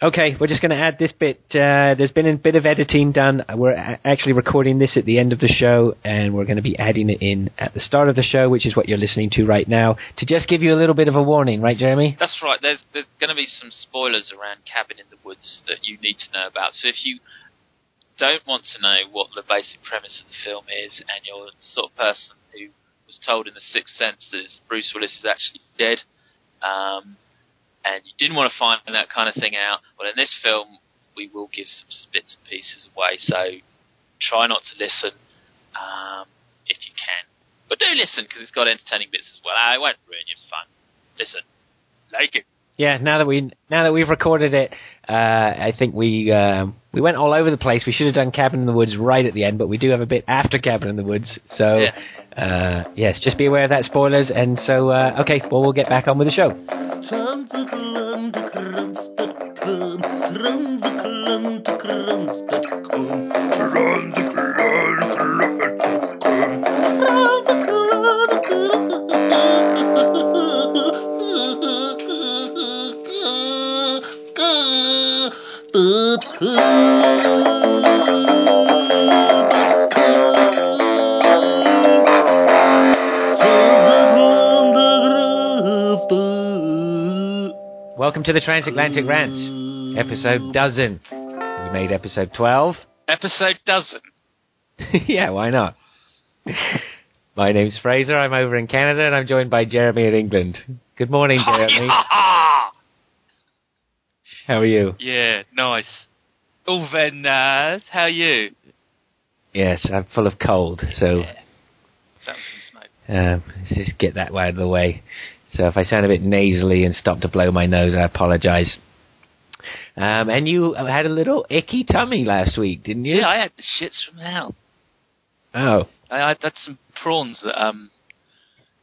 Okay, we're just going to add this bit. Uh, there's been a bit of editing done. We're actually recording this at the end of the show, and we're going to be adding it in at the start of the show, which is what you're listening to right now, to just give you a little bit of a warning, right, Jeremy? That's right. There's there's going to be some spoilers around Cabin in the Woods that you need to know about. So if you don't want to know what the basic premise of the film is, and you're the sort of person who was told in The Sixth Sense that Bruce Willis is actually dead, um, and you didn't want to find that kind of thing out, well, in this film, we will give some bits and pieces away. So try not to listen um, if you can. But do listen because it's got entertaining bits as well. Ah, it won't ruin your fun. Listen, like it. Yeah, now that we now that we've recorded it, uh, I think we um, we went all over the place. We should have done Cabin in the Woods right at the end, but we do have a bit after Cabin in the Woods. So Yeah. uh, yes, just be aware of that spoilers. And so uh, okay, well we'll get back on with the show. Welcome to the Transatlantic Rants, episode dozen. We made episode twelve. Episode dozen. yeah, why not? My name's Fraser. I'm over in Canada, and I'm joined by Jeremy in England. Good morning, Jeremy. How are you? yeah, nice. All very nice. How are you? Yes, I'm full of cold, so Yeah. Sounds some smoke. um, let's just get that out of the way. So if I sound a bit nasally and stop to blow my nose, I apologise. Um, and you had a little icky tummy last week, didn't you? Yeah, I had the shits from hell. Oh, I, I had some prawns that um.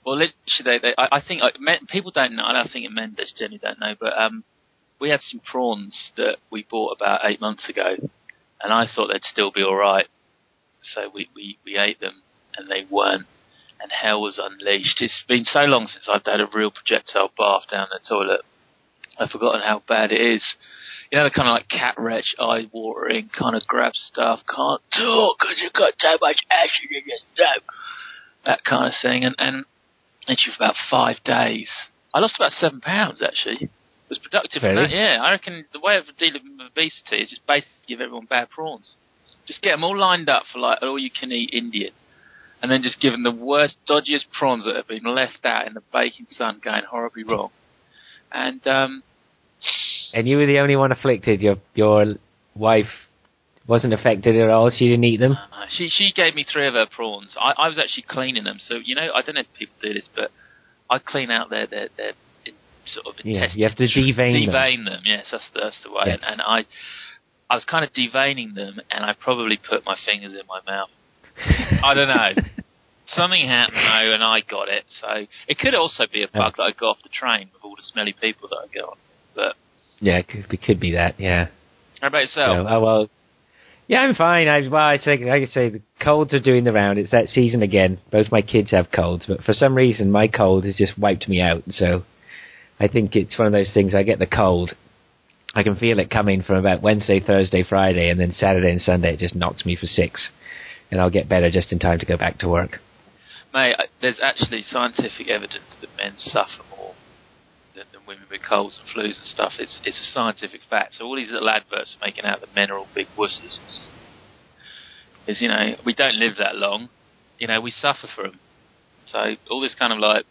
Well, literally, they, they, I, I think like, men, people don't know. I don't think men just generally don't know, but um, we had some prawns that we bought about eight months ago, and I thought they'd still be all right. So we, we, we ate them, and they weren't. And hell was unleashed. It's been so long since I've had a real projectile bath down the toilet. I've forgotten how bad it is. You know, the kind of like cat wretch, eye watering, kind of grab stuff, can't talk because you've got so much acid in your throat, That kind of thing. And, and literally for about five days. I lost about seven pounds actually. It was productive Really? that. Yeah, I reckon the way of dealing with obesity is just basically give everyone bad prawns. Just get them all lined up for like all you can eat Indian. And then just given the worst, dodgiest prawns that have been left out in the baking sun going horribly wrong. And, um, and you were the only one afflicted. Your your wife wasn't affected at all. She didn't eat them. Uh, she she gave me three of her prawns. I, I was actually cleaning them, so you know I don't know if people do this, but I clean out their their their in, sort of Yeah, you have to devein them. devein them. Yes, that's the, that's the way. Yes. And, and I I was kind of deveining them, and I probably put my fingers in my mouth. I don't know. Something happened though, and I got it. So it could also be a bug that I got off the train with all the smelly people that I get on. But Yeah, it could, it could be that. Yeah. how about yourself? So, oh well. Yeah, I'm fine. I, well, I say, like I say, the colds are doing the round. It's that season again. Both my kids have colds, but for some reason, my cold has just wiped me out. So, I think it's one of those things. I get the cold, I can feel it coming from about Wednesday, Thursday, Friday, and then Saturday and Sunday it just knocks me for six, and I'll get better just in time to go back to work. Mate, there's actually scientific evidence that men suffer more than, than women with colds and flus and stuff. It's it's a scientific fact. So all these little adverts making out that men are all big wusses. Is you know we don't live that long. You know we suffer from. So all this kind of like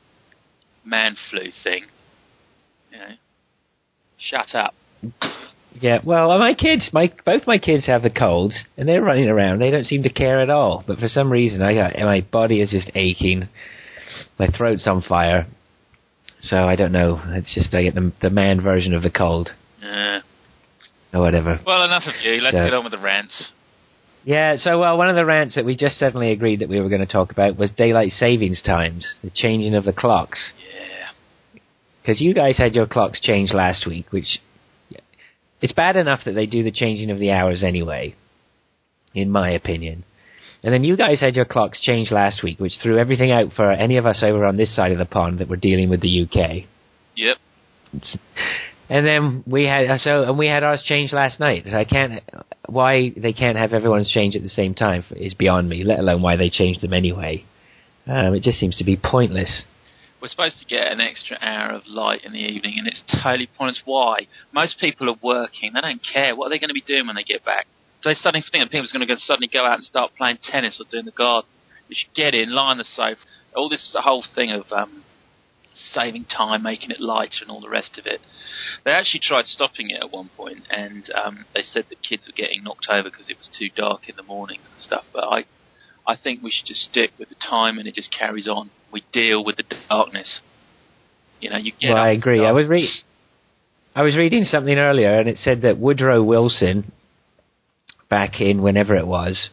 man flu thing. You know, shut up. Yeah, well, my kids, my both my kids have the colds, and they're running around. They don't seem to care at all. But for some reason, I got my body is just aching. My throat's on fire. So I don't know. It's just I get the the man version of the cold Yeah. or whatever. Well, enough of you. Let's So- get on with the rants. Yeah. So well, one of the rants that we just suddenly agreed that we were going to talk about was daylight savings times, the changing of the clocks. Yeah. Because you guys had your clocks changed last week, which it's bad enough that they do the changing of the hours anyway, in my opinion. And then you guys had your clocks changed last week, which threw everything out for any of us over on this side of the pond that were dealing with the UK. Yep. And then we had so and we had ours changed last night. So I can't why they can't have everyone's change at the same time is beyond me. Let alone why they changed them anyway. Um, it just seems to be pointless. We're supposed to get an extra hour of light in the evening, and it's totally pointless. Why? Most people are working. They don't care. What are they going to be doing when they get back? Do they suddenly think that people's going to suddenly go out and start playing tennis or doing the garden? You should get in, lie on the sofa. All this the whole thing of um, saving time, making it lighter, and all the rest of it. They actually tried stopping it at one point, and um, they said that kids were getting knocked over because it was too dark in the mornings and stuff. But I, I think we should just stick with the time, and it just carries on. We deal with the darkness. You know, you get. Well, I agree. I was re- I was reading something earlier, and it said that Woodrow Wilson, back in whenever it was,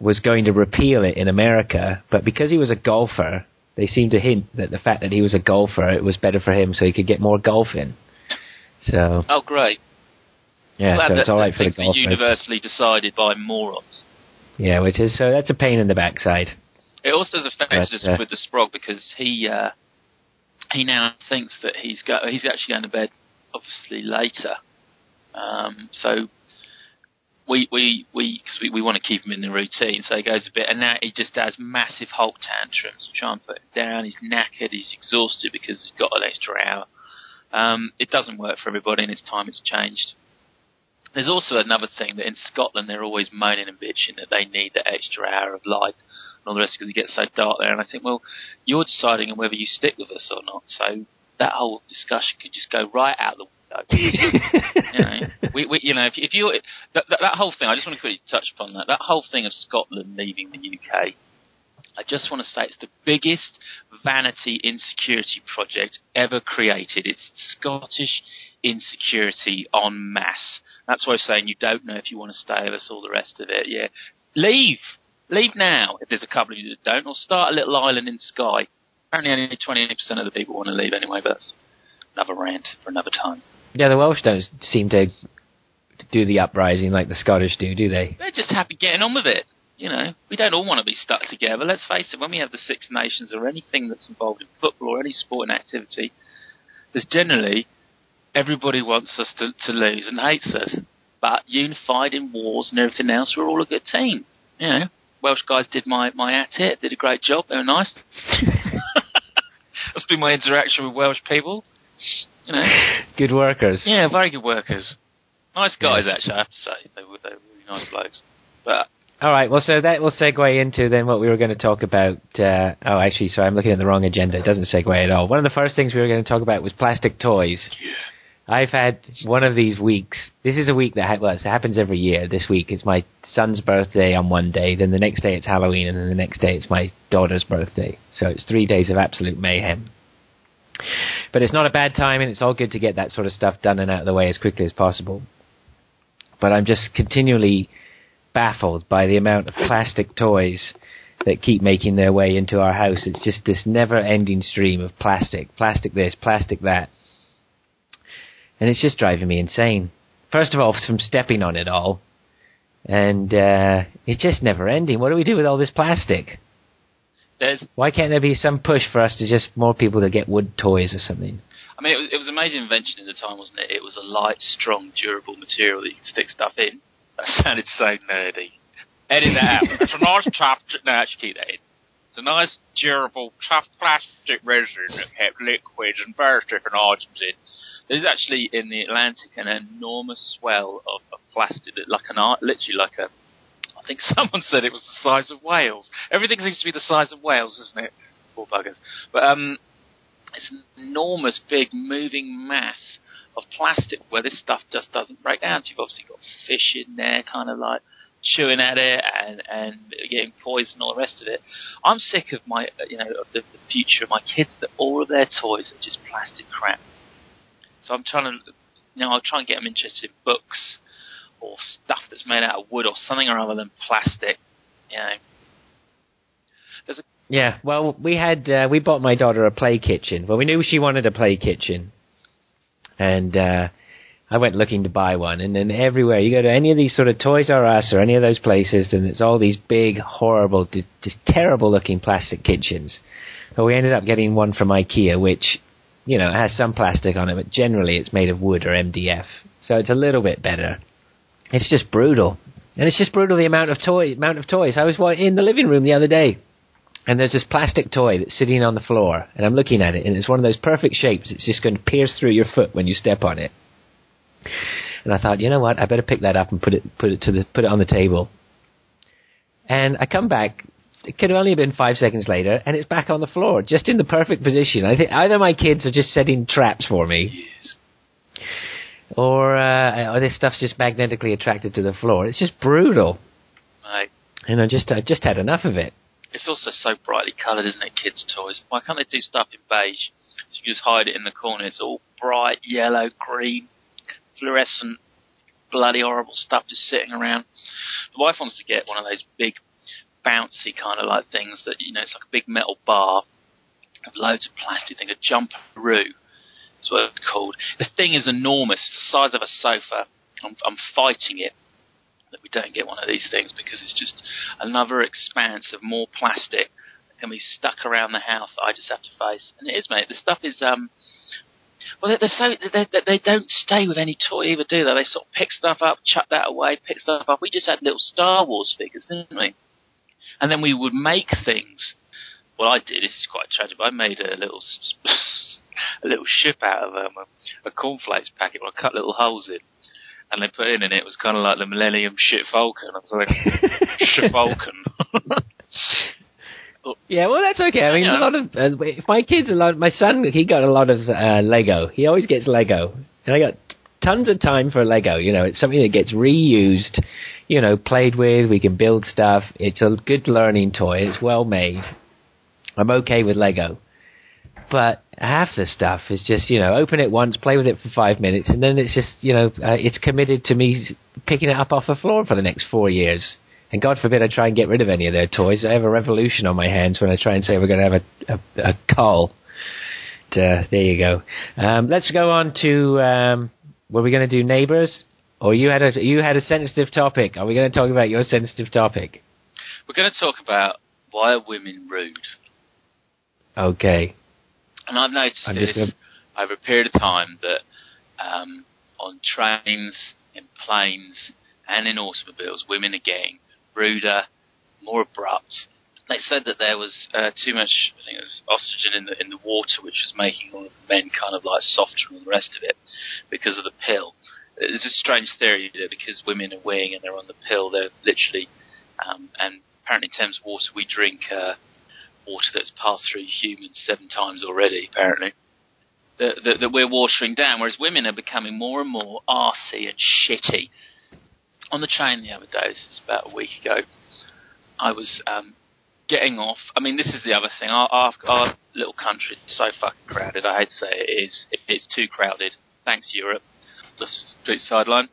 was going to repeal it in America, but because he was a golfer, they seemed to hint that the fact that he was a golfer, it was better for him, so he could get more golf in. So Oh, great. yeah, Well, so that- it's all right for the things are golfers. universally decided by morons. Yeah, which is so that's a pain in the backside. It also affects us uh, with the Sprog because he uh, he now thinks that he's go he's actually going to bed obviously later. Um, so we we we cause we, we want to keep him in the routine, so he goes a bit, and now he just has massive Hulk tantrums. We try and put him down. He's knackered. He's exhausted because he's got an extra hour. Um, it doesn't work for everybody, and it's time it's changed. There's also another thing that in Scotland they're always moaning and bitching that they need that extra hour of light and all the rest because it gets so dark there. And I think, well, you're deciding on whether you stick with us or not. So that whole discussion could just go right out the window. you know, we, we, you know, if, if you that, that, that whole thing, I just want to quickly touch upon that. That whole thing of Scotland leaving the UK. I just want to say it's the biggest vanity insecurity project ever created. It's Scottish insecurity en masse. That's why I'm saying you don't know if you want to stay with us, all the rest of it. Yeah, leave, leave now. If there's a couple of you that don't, or start a little island in Skye. Apparently, only twenty percent of the people want to leave anyway. But that's another rant for another time. Yeah, the Welsh don't seem to do the uprising like the Scottish do, do they? They're just happy getting on with it. You know, we don't all want to be stuck together. Let's face it, when we have the Six Nations or anything that's involved in football or any sporting activity, there's generally everybody wants us to, to lose and hates us. But unified in wars and everything else, we're all a good team. You know, Welsh guys did my, my at it, did a great job. They were nice. That's been my interaction with Welsh people. You know, Good workers. yeah, very good workers. Nice guys, Yeah. actually, I have to say. They were, they were really nice blokes. But All right. Well, so that will segue into then what we were going to talk about. Uh, oh, actually, sorry, I'm looking at the wrong agenda. It doesn't segue at all. One of the first things we were going to talk about was plastic toys. I've had one of these weeks. This is a week that ha- well, it happens every year. This week it's my son's birthday on one day, then the next day it's Halloween, and then the next day it's my daughter's birthday. So it's three days of absolute mayhem. But it's not a bad time, and it's all good to get that sort of stuff done and out of the way as quickly as possible. But I'm just continually baffled by the amount of plastic toys that keep making their way into our house. It's just this never ending stream of plastic. Plastic this, plastic that. And it's just driving me insane. First of all, from stepping on it all. And uh, it's just never ending. What do we do with all this plastic? there's Why can't there be some push for us to just more people to get wood toys or something? I mean, it was, it was a major invention at the time, wasn't it? It was a light, strong, durable material that you could stick stuff in. That sounded so nerdy. Edit that out. it's a nice tough. No, actually keep that in. It's a nice, durable, tough plastic resin that kept liquids and various different items in. There's actually in the Atlantic an enormous swell of, of plastic like an art, literally like a. I think someone said it was the size of Wales. Everything seems to be the size of Wales, isn't it? Poor buggers. But um, it's an enormous, big, moving mass of plastic where this stuff just doesn't break down. So you've obviously got fish in there, kind of like chewing at it and and getting poisoned and all the rest of it. I'm sick of my, you know, of the, the future of my kids that all of their toys are just plastic crap. So I'm trying to, you know, I'll try and get them interested in books or stuff that's made out of wood or something or other than plastic. You know, Yeah, well, we had uh, we bought my daughter a play kitchen. Well, we knew she wanted a play kitchen, and uh, I went looking to buy one. And then everywhere you go to any of these sort of Toys R Us or any of those places, then it's all these big, horrible, just, terrible looking plastic kitchens. But we ended up getting one from IKEA, which You know, has some plastic on it, but generally it's made of wood or MDF, so it's a little bit better. It's just brutal, and it's just brutal the amount of toy amount of toys. I was in the living room the other day, and there's this plastic toy that's sitting on the floor, and I'm looking at it, and it's one of those perfect shapes. It's just going to pierce through your foot when you step on it. And I thought, you know what? I better pick that up and put it put it to the put it on the table. And I come back. It could have only been five seconds later, and it's back on the floor, just in the perfect position. I think either my kids are just setting traps for me, Yes. or uh, or this stuff's just magnetically attracted to the floor. It's just brutal, Mate. and I just I just had enough of it. It's also so brightly coloured, isn't it, kids' toys? Why can't they do stuff in beige? So you just hide it in the corner. It's all bright yellow, green, fluorescent, bloody horrible stuff just sitting around. The wife wants to get one of those big, bouncy kind of like things that, you know, it's like a big metal bar of loads of plastic thing, a jumperoo. That's what it's called. The thing is enormous, it's the size of a sofa. I'm, I'm fighting it that we don't get one of these things because it's just another expanse of more plastic that can be stuck around the house that I just have to face. And it is, mate. The stuff is um. Well, they're, so they, they, they don't stay with any toy either, do they? They sort of pick stuff up, chuck that away, pick stuff up. We just had little Star Wars figures, didn't we? And then we would make things. Well, I did. This is quite tragic. But I made a little a little ship out of um, a, a cornflakes packet. Where I cut little holes in, and they put in, and it was kind of like the Millennium Ship Falcon. I was like, Ship Falcon. Yeah, well, that's okay. I mean, Yeah. a lot of uh, my kids, a lot. My son, he got a lot of uh, Lego. He always gets Lego, and I got tons of time for Lego. You know, it's something that gets reused. You know, played with. We can build stuff. It's a good learning toy. It's well made. I'm okay with Lego, but half the stuff is just you know, open it once, play with it for five minutes, and then it's just you know, uh, it's committed to me picking it up off the floor for the next four years. And God forbid I try and get rid of any of their toys. I have a revolution on my hands when I try and say we're going to have a, a, a cull. But, uh, there you go. Um, let's go on to um, were we going to do neighbours? Or you had a you had a sensitive topic. Are we going to talk about your sensitive topic? We're going to talk about why are women rude, Okay. and I've noticed I'm this gonna- over a period of time that um, on trains, in planes, and in automobiles, women are getting ruder, more abrupt. They said that there was uh, too much, I think it was oxygen in the in the water, which was making all of the men kind of like softer and all the rest of it because of the pill. It's a strange theory that because women are weeing and they're on the pill, they're literally, um, and apparently Thames water, we drink uh, water that's passed through humans seven times already, apparently. That, that, that we're watering down, whereas women are becoming more and more arsy and shitty. On the train the other day, this is about a week ago, I was um, getting off. I mean, this is the other thing. Our, our, our little country is so fucking crowded. I hate to say it, is. It, it's too crowded. Thanks, Europe. The street sideline.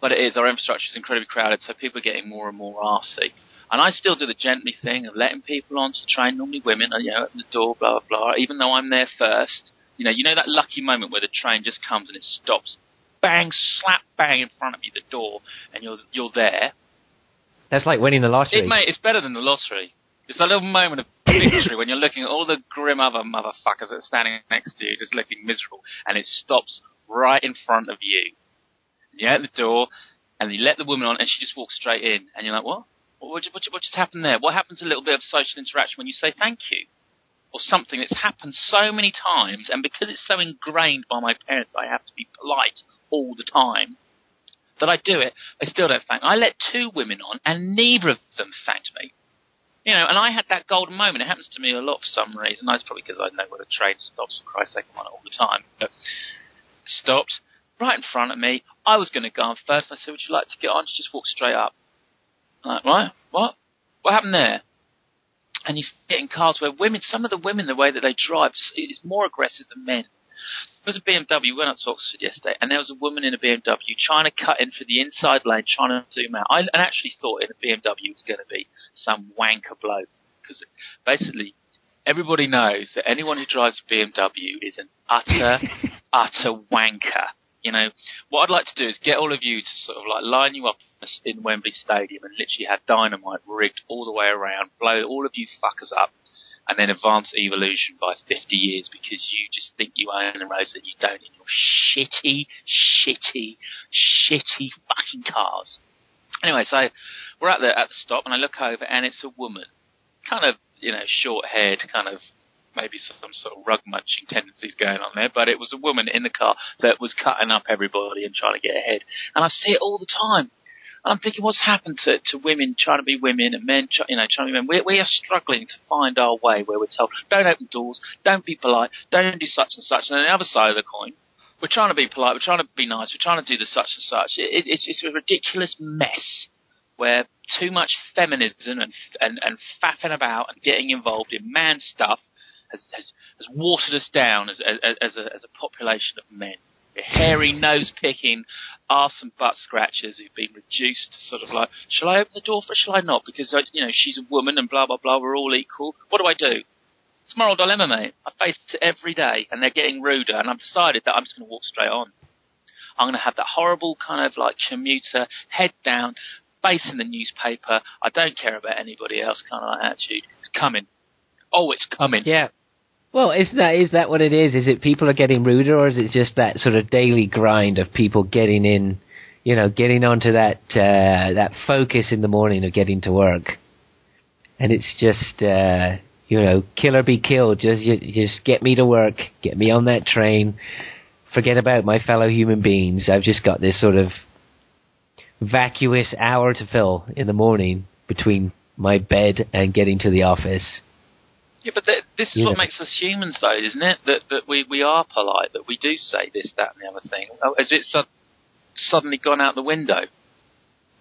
But it is. Our infrastructure is incredibly crowded, so people are getting more and more arsey. And I still do the gently thing of letting people onto the train, normally women, you know, open the door, blah blah blah. Even though I'm there first, you know, you know that lucky moment where the train just comes and it stops, bang, slap bang in front of you, the door, and you're you're there. That's like winning the lottery. It, mate, it's better than the lottery. It's a little moment of victory when you're looking at all the grim other motherfuckers that are standing next to you, just looking miserable, and it stops right in front of you. You're at the door, and you let the woman on, and she just walks straight in, and you're like, what? What, what, what, what just happened there? What happens to a little bit of social interaction when you say thank you? Or something that's happened so many times, and because it's so ingrained by my parents, I have to be polite all the time that I do it, they still don't thank. I let two women on, and neither of them thanked me. You know, and I had that golden moment. It happens to me a lot for some reason. That's probably because I know where the train stops. For Christ's sake, I'm on it all the time. But stopped right in front of me. I was going to go on first. I said, "Would you like to get on?" She just walked straight up. I'm like, right? What? What happened there? And you get in cars where women, some of the women, the way that they drive is more aggressive than men. There was a BMW, we went up to Oxford yesterday, and there was a woman in a BMW trying to cut in for the inside lane, trying to zoom out. I and actually thought in a BMW it was going to be some wanker bloke. Because basically, everybody knows that anyone who drives a BMW is an utter, utter wanker. You know, what I'd like to do is get all of you to sort of like line you up in Wembley Stadium and literally have dynamite rigged all the way around, blow all of you fuckers up, and then advance evolution by 50 years because you just think you own a race that you don't in your shitty, shitty, shitty fucking cars. Anyway, so we're at the at the stop, and I look over, and it's a woman, kind of you know short haired, kind of maybe some sort of rug munching tendencies going on there, but it was a woman in the car that was cutting up everybody and trying to get ahead, and I see it all the time. And I'm thinking, what's happened to, to women trying to be women and men, you know, trying to be men? We, we are struggling to find our way where we're told, don't open doors, don't be polite, don't do such and such. And on the other side of the coin, we're trying to be polite, we're trying to be nice, we're trying to do the such and such. It, it, it's, it's a ridiculous mess where too much feminism and, and, and faffing about and getting involved in man stuff has, has, has watered us down as, as, as, a, as a population of men hairy nose picking, arse and butt scratchers who've been reduced to sort of like, shall I open the door for her, shall I not? Because, you know, she's a woman and blah, blah, blah, we're all equal. What do I do? It's a moral dilemma, mate. I face it every day and they're getting ruder and I've decided that I'm just going to walk straight on. I'm going to have that horrible kind of like commuter, head down, face in the newspaper, I don't care about anybody else kind of attitude. It's coming. Oh, it's coming. Yeah. Well, is that is that what it is? Is it people are getting ruder, or is it just that sort of daily grind of people getting in, you know, getting onto that uh, that focus in the morning of getting to work, and it's just uh, you know, kill or be killed. Just just get me to work, get me on that train. Forget about my fellow human beings. I've just got this sort of vacuous hour to fill in the morning between my bed and getting to the office yeah, but th- this is yeah. what makes us humans, though, isn't it? That that we, we are polite, that we do say this, that, and the other thing. Oh, has it su- suddenly gone out the window?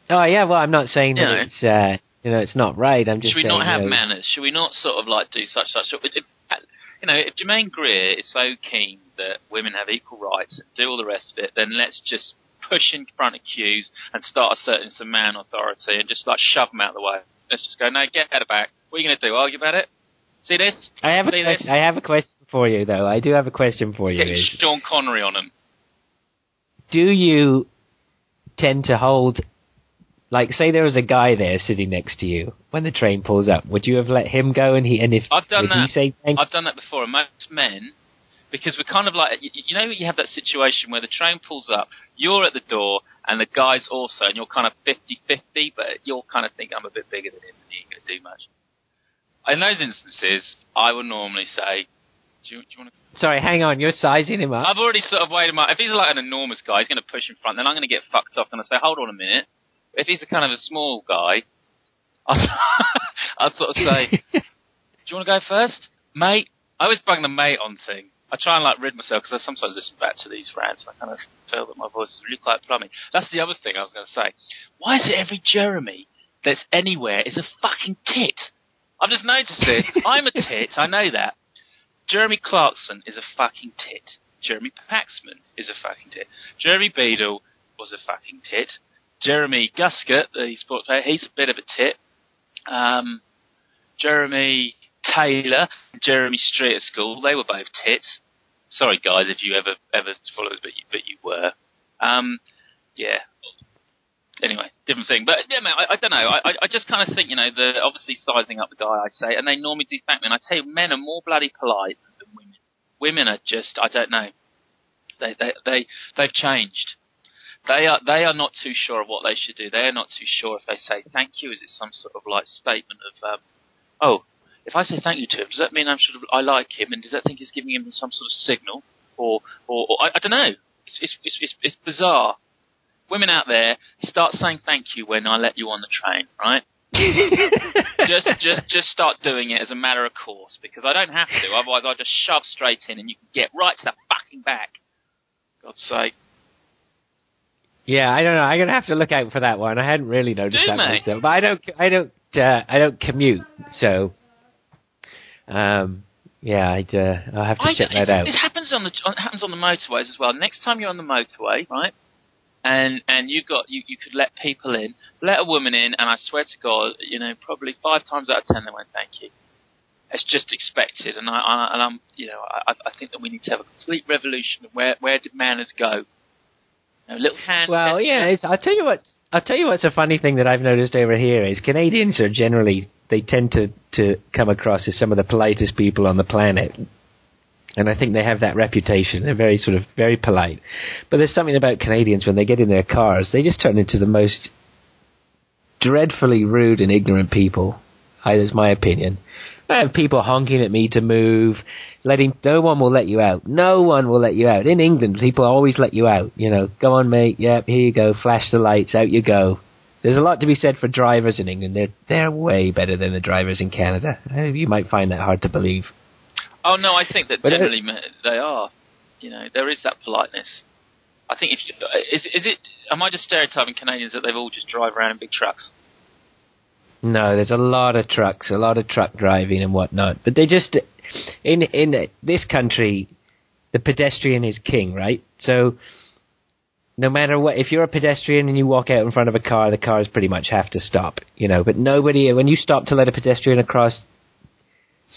Oh yeah, well, I'm not saying you that know. it's uh, you know it's not right. I'm just. Should we saying, not have you know, manners? Should we not sort of like do such such? If, you know, if Germaine Greer is so keen that women have equal rights and do all the rest of it, then let's just push in front of queues and start asserting some man authority and just like shove them out of the way. Let's just go, no, get out of back. What are you going to do? Argue about it? See this? I have See a question, I have a question for you though. I do have a question for you. Is, Sean Connery on him. Do you tend to hold like say there was a guy there sitting next to you when the train pulls up, would you have let him go and he and if I've done that. Say, I've done that before. And most men because we're kind of like you, you know you have that situation where the train pulls up, you're at the door and the guy's also and you're kind of 50-50 but you're kind of thinking I'm a bit bigger than him and he ain't going to do much in those instances, I would normally say, do you, do you want to? Sorry, hang on. You're sizing him up. I've already sort of weighed him up. If he's like an enormous guy, he's going to push in front. Then I'm going to get fucked off and I say, hold on a minute. If he's a kind of a small guy, I'll, I'll sort of say, do you want to go first, mate? I always bang the mate on thing. I try and like rid myself because I sometimes listen back to these rants and I kind of feel that my voice is really quite plummy. That's the other thing I was going to say. Why is it every Jeremy that's anywhere is a fucking tit? I've just noticed this. I'm a tit. I know that. Jeremy Clarkson is a fucking tit. Jeremy Paxman is a fucking tit. Jeremy Beadle was a fucking tit. Jeremy Guscott, the sports player, he's a bit of a tit. Um, Jeremy Taylor, Jeremy Street at school, they were both tits. Sorry, guys, if you ever ever followed us, but you, but you were. Um, yeah, anyway, different thing. But yeah, man, I, I don't know. I, I just kind of think, you know, the obviously sizing up the guy I say, and they normally do thank me. And I tell you, men are more bloody polite than women. Women are just, I don't know. They they they they've changed. They are they are not too sure of what they should do. They are not too sure if they say thank you. Is it some sort of like statement of, um, oh, if I say thank you to him, does that mean I'm sort of I like him, and does that think he's giving him some sort of signal, or or, or I, I don't know. It's, it's it's it's bizarre women out there, start saying thank you when I let you on the train, right? just just just start doing it as a matter of course because I don't have to. Otherwise, I'll just shove straight in and you can get right to the fucking back. God's sake. Yeah, I don't know. I'm gonna have to look out for that one. I hadn't really noticed Do that mate. myself, but I don't, I don't, uh, I don't commute, so, um, yeah, I'd, uh, I'll have to I, check that out. It happens on the it happens on the motorways as well. Next time you're on the motorway, right? And and you got you, you could let people in, let a woman in, and I swear to God, you know, probably five times out of ten they went thank you. It's just expected, and I, I and I'm you know I, I think that we need to have a complete revolution of where where did manners go? You know, little hand. Well, yeah, it's, I'll tell you what. I'll tell you what's a funny thing that I've noticed over here is Canadians are generally they tend to to come across as some of the politest people on the planet. And I think they have that reputation. They're very sort of very polite. But there's something about Canadians when they get in their cars, they just turn into the most dreadfully rude and ignorant people. That's my opinion. I have people honking at me to move, letting no one will let you out. No one will let you out. In England, people always let you out. You know, go on, mate. Yep, here you go. Flash the lights. Out you go. There's a lot to be said for drivers in England. They're they're way better than the drivers in Canada. Uh, You might find that hard to believe. Oh no, I think that But, uh, generally ma- they are. You know, there is that politeness. I think if you is is it am I just stereotyping Canadians that they've all just drive around in big trucks? No, there's a lot of trucks, a lot of truck driving and whatnot. But they just in in this country, the pedestrian is king, right? So no matter what, if you're a pedestrian and you walk out in front of a car, the cars pretty much have to stop, you know. But nobody, when you stop to let a pedestrian across,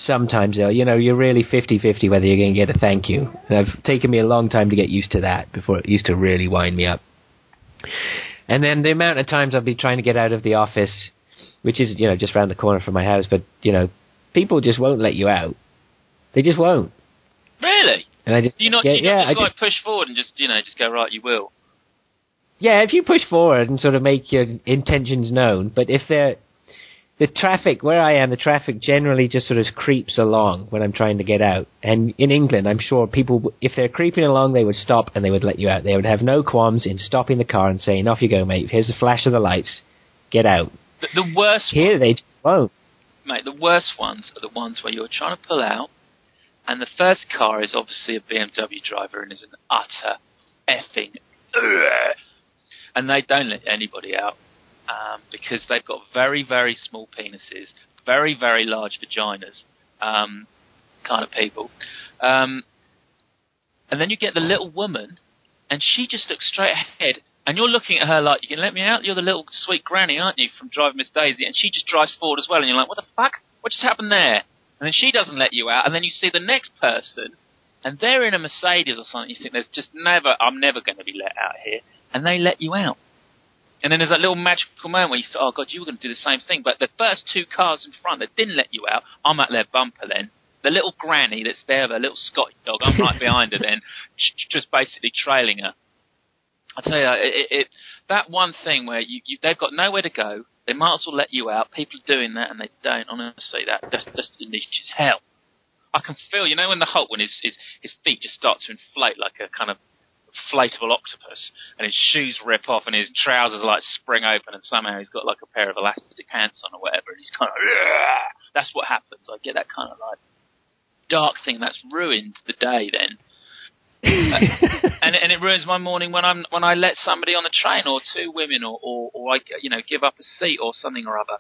sometimes they'll, you know, you're really 50-50 whether you're going to get a thank you. And it's taken me a long time to get used to that before it used to really wind me up. And then the amount of times I'll be trying to get out of the office, which is, you know, just around the corner from my house, but, you know, people just won't let you out. They just won't. Really? And I just, Do you not? yeah, do you not yeah, just I like just, push forward and just you know just go right? You will. yeah, if you push forward and sort of make your intentions known, but if they're, the traffic, where I am, the traffic generally just sort of creeps along when I'm trying to get out. And in England, I'm sure people, if they're creeping along, they would stop and they would let you out. They would have no qualms in stopping the car and saying, off you go, mate. Here's the flash of the lights. Get out. The, the worst, Here, they just won't. mate. The worst ones are the ones where you're trying to pull out, and the first car is obviously a BMW driver and is an utter effing, and they don't let anybody out um, because they've got very very small penises, very very large vaginas, um, kind of people. Um, and then you get the little woman, and she just looks straight ahead, and you're looking at her like, "You can let me out? You're the little sweet granny, aren't you, from Driving Miss Daisy?" And she just drives forward as well, and you're like, "What the fuck? What just happened there?" And then she doesn't let you out, and then you see the next person, and they're in a Mercedes or something. You think there's just never, I'm never going to be let out here, and they let you out. And then there's that little magical moment where you thought, oh god, you were going to do the same thing. But the first two cars in front that didn't let you out, I'm at their bumper then. The little granny that's there her little Scottish dog, I'm right behind her then, just basically trailing her. I tell you, it, it, that one thing where you, you, they've got nowhere to go, they might as well let you out. People are doing that and they don't. Honestly, that just niche as hell. I can feel, you know, when the Hulk, when his, his his feet just start to inflate like a kind of inflatable octopus, and his shoes rip off, and his trousers like spring open, and somehow he's got like a pair of elastic pants on or whatever, and he's kind of that's what happens. I get that kind of like dark thing that's ruined the day then. and and it ruins my morning when I'm when I let somebody on the train or two women or, or, or I you know give up a seat or something or other.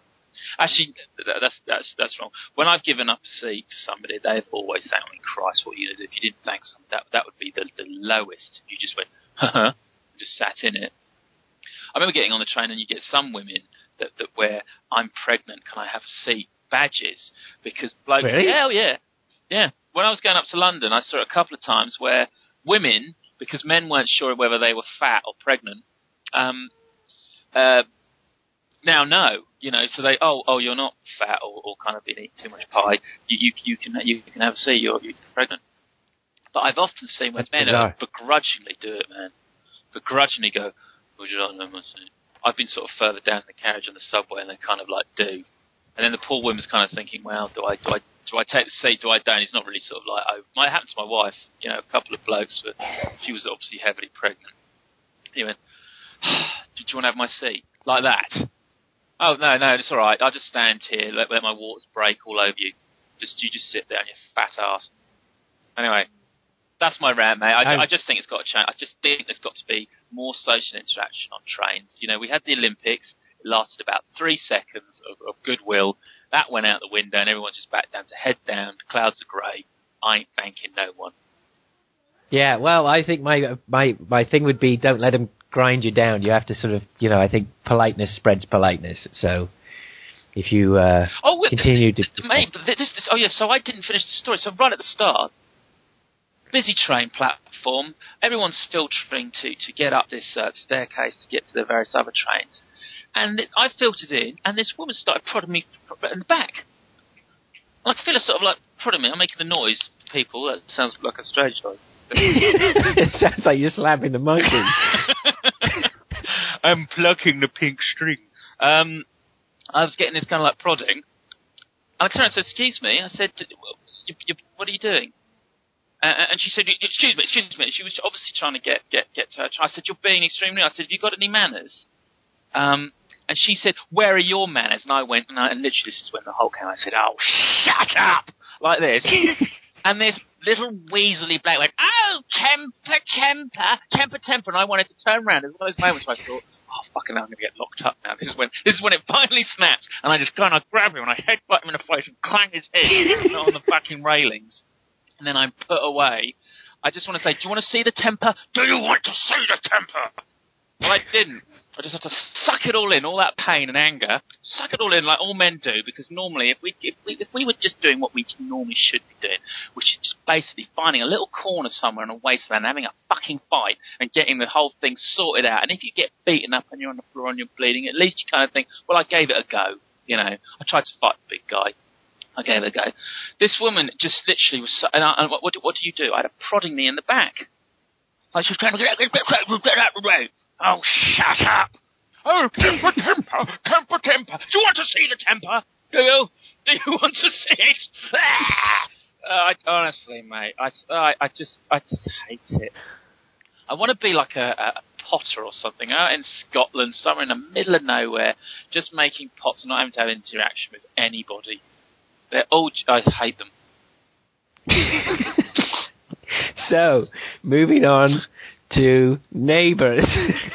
Actually, that's that's that's wrong. When I've given up a seat for somebody, they've always said, "I mean, Christ, what you do if you didn't thank somebody? That that would be the the lowest. You just went, huh, just sat in it." I remember getting on the train, and you get some women that that wear "I'm pregnant, can I have a seat?" badges because blokes. Really? Hell yeah, yeah. When I was going up to London, I saw it a couple of times where women, because men weren't sure whether they were fat or pregnant, um, uh, now know, you know, so they, oh, oh, you're not fat or, or kind of been eating too much pie. You, you, you can, you can have a seat. You're, you're pregnant. But I've often seen when That's men bizarre. begrudgingly do it, man. Begrudgingly go, would you like to have? I've been sort of further down the carriage on the subway, and they kind of like do. And then the poor woman's kind of thinking, well, do I, do I, do I take the seat? Do I don't? It's not really sort of like, oh, might happen to my wife. You know, a couple of blokes, but she was obviously heavily pregnant. He went, do you want to have my seat? Like that. Oh no, no, it's all right. I'll just stand here, let, let my waters break all over you. Just you just sit there on your fat ass. Anyway, that's my rant, mate. I. I just think it's got to change. I just think there's got to be more social interaction on trains. You know, we had the Olympics. It lasted about three seconds of, of goodwill. That went out the window, and everyone's just back down to head down. Clouds are grey. I ain't thanking no one. Yeah, well, I think my my my thing would be don't let them grind you down. You have to sort of, you know, I think politeness spreads politeness. So if you uh, Oh, wait, continue to, mate, but this, this, oh yeah. So I didn't finish the story. So right at the start, busy train platform. Everyone's filtering to, to get up this uh, staircase to get to the various other trains. And I filtered in, and this woman started prodding me in the back. I feel her sort of like prodding me. I'm making the noise, people. That sounds like a strange noise. it sounds like you're slapping the monkey. I'm plucking the pink string. Um, I was getting this kind of like prodding. And I turned and said, "Excuse me." I said, you, you, "What are you doing?" Uh, and she said, "Excuse me, excuse me." She was obviously trying to get get get to her. I said, "You're being extremely." I said, "Have you got any manners?" Um, and she said, "Where are your manners?" And I went, and, I, and literally this is when the whole came. I said, "Oh, shut up!" like this. and this little weaselly black went, "Oh, temper, temper, temper, temper." And I wanted to turn around. It was one of those moments where I thought, "Oh, fucking, hell, I'm going to get locked up now." This is when this is when it finally snaps, and I just go and I grab him and I headbutt him in the face and clang his head on the fucking railings. And then I'm put away. I just want to say, do you want to see the temper? Do you want to see the temper? I didn't. I just had to suck it all in, all that pain and anger, suck it all in like all men do. Because normally, if we if we, if we were just doing what we normally should be doing, which is just basically finding a little corner somewhere in a wasteland, having a fucking fight, and getting the whole thing sorted out. And if you get beaten up and you're on the floor and you're bleeding, at least you kind of think, well, I gave it a go. You know, I tried to fight the big guy. I gave it a go. This woman just literally was. And, I, and what, what, do you do? I had her prodding me in the back. Like she was trying to Oh, shut up! Oh, temper, temper, temper, temper. Do you want to see the temper? Do you? Do you want to see it? uh, I, honestly, mate, I, I, I just, I just hate it. I want to be like a, a potter or something out in Scotland, somewhere in the middle of nowhere, just making pots and not having to have interaction with anybody. They're all, I hate them. so, moving on to neighbors.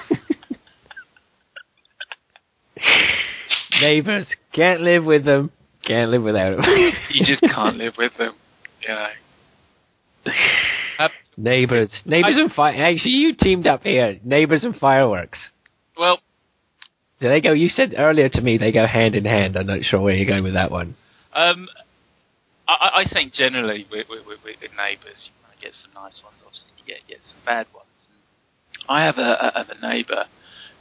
neighbors can't live with them, can't live without them. you just can't live with them, you know. Uh, neighbors, neighbors I, and fire. Actually, you teamed up here. Neighbors and fireworks. Well, do they go? You said earlier to me they go hand in hand. I'm not sure where you're going with that one. Um, I, I think generally with, with, with, with neighbours, you might get some nice ones. Obviously, you get get some bad ones. I have a, a have a neighbour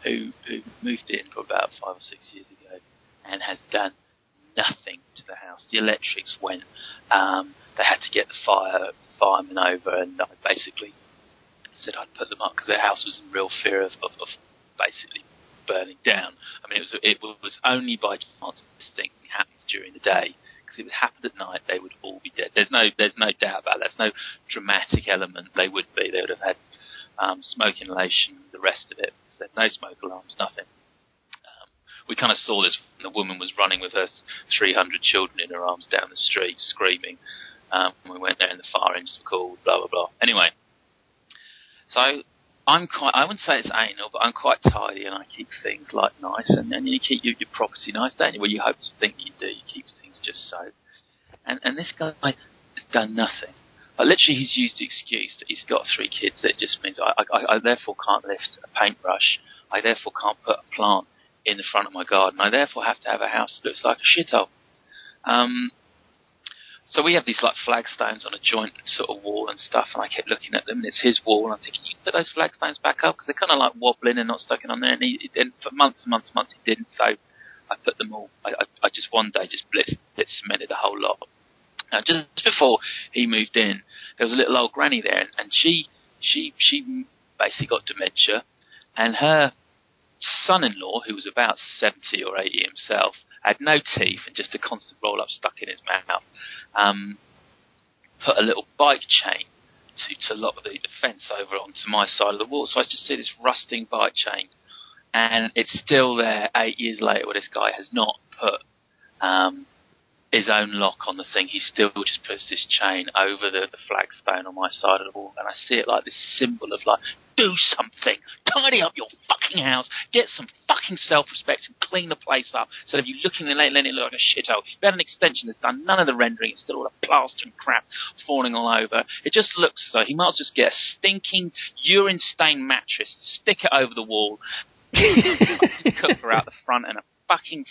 who who moved in for about five or six years ago and has done nothing to the house. The electrics went. Um, they had to get the fire firemen over, and I basically said I'd put them up because their house was in real fear of, of, of basically burning down. I mean, it was it was only by chance this thing happens during the day because if it happened at night, they would all be dead. There's no there's no doubt about that. There's no dramatic element. They would be. They would have had um, smoke inhalation, the rest of it. There's no smoke alarms, nothing. We kind of saw this the woman was running with her 300 children in her arms down the street, screaming. Um, we went there and the fire engines were called, blah, blah, blah. Anyway, so I'm quite, I wouldn't say it's anal, but I'm quite tidy and I keep things like nice and, and you keep your, your property nice, don't you? Well, you hope to think you do. You keep things just so. And, and this guy has done nothing. But literally, he's used the excuse that he's got three kids. That just means I, I, I therefore can't lift a paintbrush. I therefore can't put a plant in the front of my garden. I therefore have to have a house that looks like a shithole. Um, so we have these like flagstones on a joint sort of wall and stuff, and I kept looking at them, and it's his wall, and I'm thinking, you put those flagstones back up because they're kind of like wobbling and not sticking on there. And, he, and for months and months and months he didn't, so I put them all. I, I, I just one day just blitzed, blitzed cemented a whole lot. Now, just before he moved in, there was a little old granny there, and, and she she she basically got dementia, and her son-in-law, who was about seventy or eighty himself, had no teeth and just a constant roll-up stuck in his mouth. Um, put a little bike chain to, to lock the, the fence over onto my side of the wall. So I just see this rusting bike chain, and it's still there eight years later. Where this guy has not put um, his own lock on the thing, he still just puts this chain over the, the flagstone on my side of the wall, and I see it like this symbol of like, do something, tidy up your fucking house, get some fucking self-respect, and clean the place up. Instead of you looking and letting it look like a shithole. If you had an extension that's done none of the rendering, it's still all a plaster and crap falling all over. It just looks as though he might as well just get a stinking urine-stained mattress, stick it over the wall, cooker out the front, and a fucking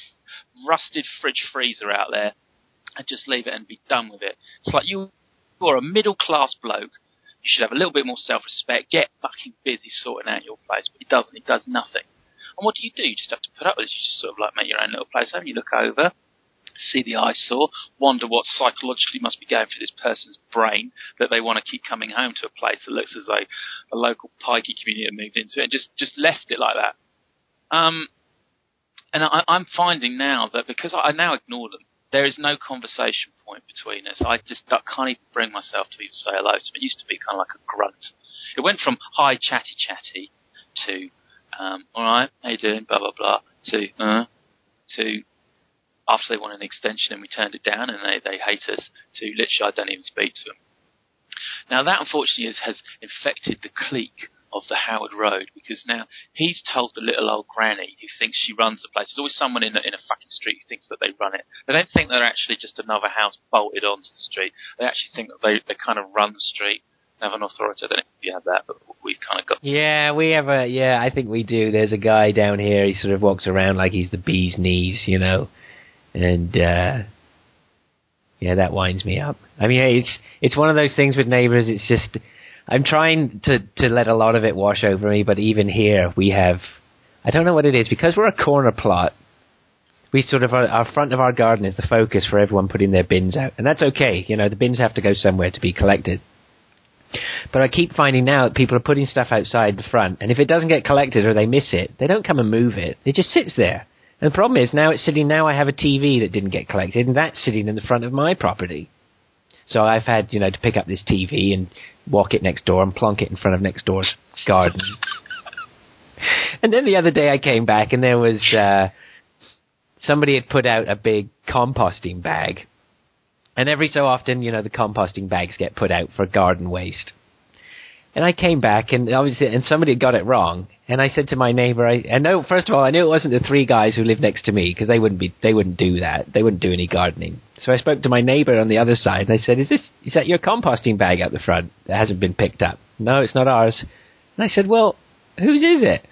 rusted fridge freezer out there and just leave it and be done with it. It's like you are a middle class bloke You should have a little bit more self-respect. Get fucking busy sorting out your place. But he doesn't. He does nothing. And what do you do? You just have to put up with this. You just sort of like make your own little place home. You look over, see the eyesore, wonder what psychologically must be going through this person's brain that they want to keep coming home to a place that looks as though a local pikey community have moved into it and just, just left it like that. Um, and I, I'm finding now that because I now ignore them, there is no conversation point between us. I just I can't even bring myself to even say hello to them. It used to be kind of like a grunt. It went from hi chatty chatty to um, all right, how you doing, blah blah blah, to uh, to after they wanted an extension and we turned it down and they, they hate us, to literally I don't even speak to them. Now that unfortunately has infected the clique of the Howard Road because now he's told the little old granny who thinks she runs the place. There's always someone in a, in a fucking street who thinks that they run it. They don't think they're actually just another house bolted onto the street. They actually think that they, they kind of run the street have an authority. I don't know if you have that, but we've kind of got. Yeah, we have a. Yeah, I think we do. There's a guy down here. He sort of walks around like he's the bee's knees, you know, and uh yeah, that winds me up. I mean, it's it's one of those things with neighbors. It's just I'm trying to to let a lot of it wash over me, but even here we have. I don't know what it is because we're a corner plot. We sort of our, our front of our garden is the focus for everyone putting their bins out, and that's okay. You know, the bins have to go somewhere to be collected. But I keep finding now that people are putting stuff outside the front, and if it doesn't get collected or they miss it, they don't come and move it. It just sits there. And the problem is now it's sitting. Now I have a TV that didn't get collected, and that's sitting in the front of my property. So I've had you know to pick up this TV and walk it next door and plonk it in front of next door's garden. and then the other day I came back and there was uh, somebody had put out a big composting bag, and every so often you know the composting bags get put out for garden waste. And I came back and obviously, and somebody got it wrong. And I said to my neighbor, I, I know, first of all, I knew it wasn't the three guys who lived next to me because they wouldn't be, they wouldn't do that. They wouldn't do any gardening. So I spoke to my neighbor on the other side and I said, is this, is that your composting bag out the front that hasn't been picked up? No, it's not ours. And I said, well, whose is it?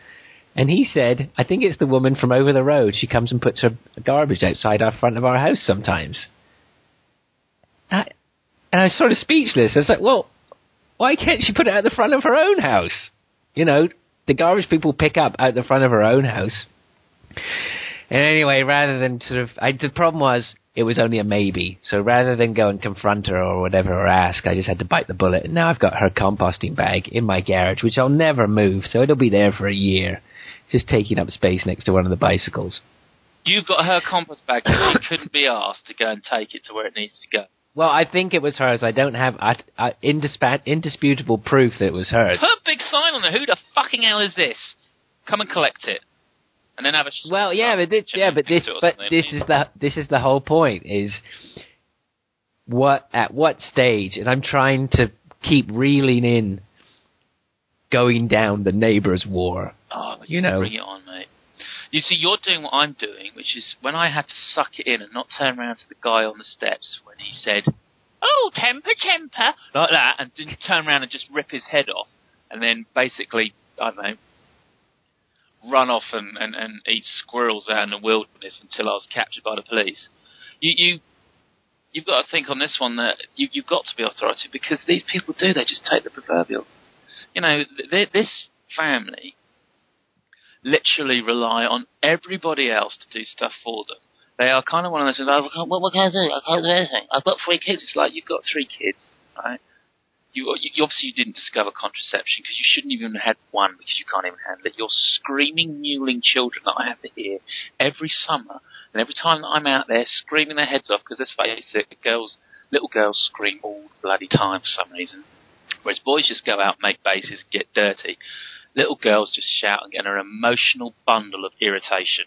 And he said, I think it's the woman from over the road. She comes and puts her garbage outside our front of our house sometimes. I, and I was sort of speechless. I was like, well, why can't she put it at the front of her own house? You know, the garbage people pick up out the front of her own house. And anyway, rather than sort of, I, the problem was it was only a maybe. So rather than go and confront her or whatever or ask, I just had to bite the bullet. And now I've got her composting bag in my garage, which I'll never move. So it'll be there for a year, just taking up space next to one of the bicycles. You've got her compost bag, and she couldn't be asked to go and take it to where it needs to go. Well, I think it was hers. I don't have indispa- indisputable proof that it was hers. Put a big sign on it. Who the fucking hell is this? Come and collect it, and then have a. Well, yeah, but this, yeah, but this, next to it or but this is the this is the whole point. Is what at what stage? And I'm trying to keep reeling in, going down the neighbors' war. Oh, you know. bring it on, mate. You see, you're doing what I'm doing, which is when I had to suck it in and not turn around to the guy on the steps when he said, "Oh, temper, temper," like that, and didn't turn around and just rip his head off, and then basically, I don't know, run off and, and, and eat squirrels out in the wilderness until I was captured by the police. You, you, you've got to think on this one that you, you've got to be authoritative because these people do. They just take the proverbial. You know, th- th- this family literally rely on everybody else to do stuff for them. They are kind of one of those. Oh, what, what, can I do? I can't do anything. I've got three kids. It's like you've got three kids, right? You, you obviously you didn't discover contraception because you shouldn't even have had one because you can't even handle it. You're screaming, mewling children that I have to hear every summer, and every time that I'm out there screaming their heads off because let's face it, girls, little girls scream all bloody time for some reason, whereas boys just go out, make bases, get dirty. Little girls just shout and get an emotional bundle of irritation.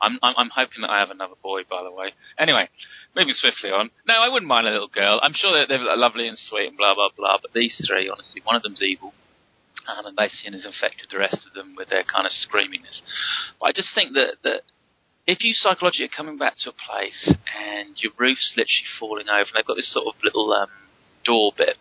I'm, I'm, I'm hoping that I have another boy, by the way. Anyway, moving swiftly on. No, I wouldn't mind a little girl. I'm sure that they're lovely and sweet and blah, blah, blah, but these three, honestly, one of them's evil. Um, and basically has infected the rest of them with their kind of screaminess. But I just think that, that if you psychologically are coming back to a place and your roof's literally falling over and they've got this sort of little um, door bit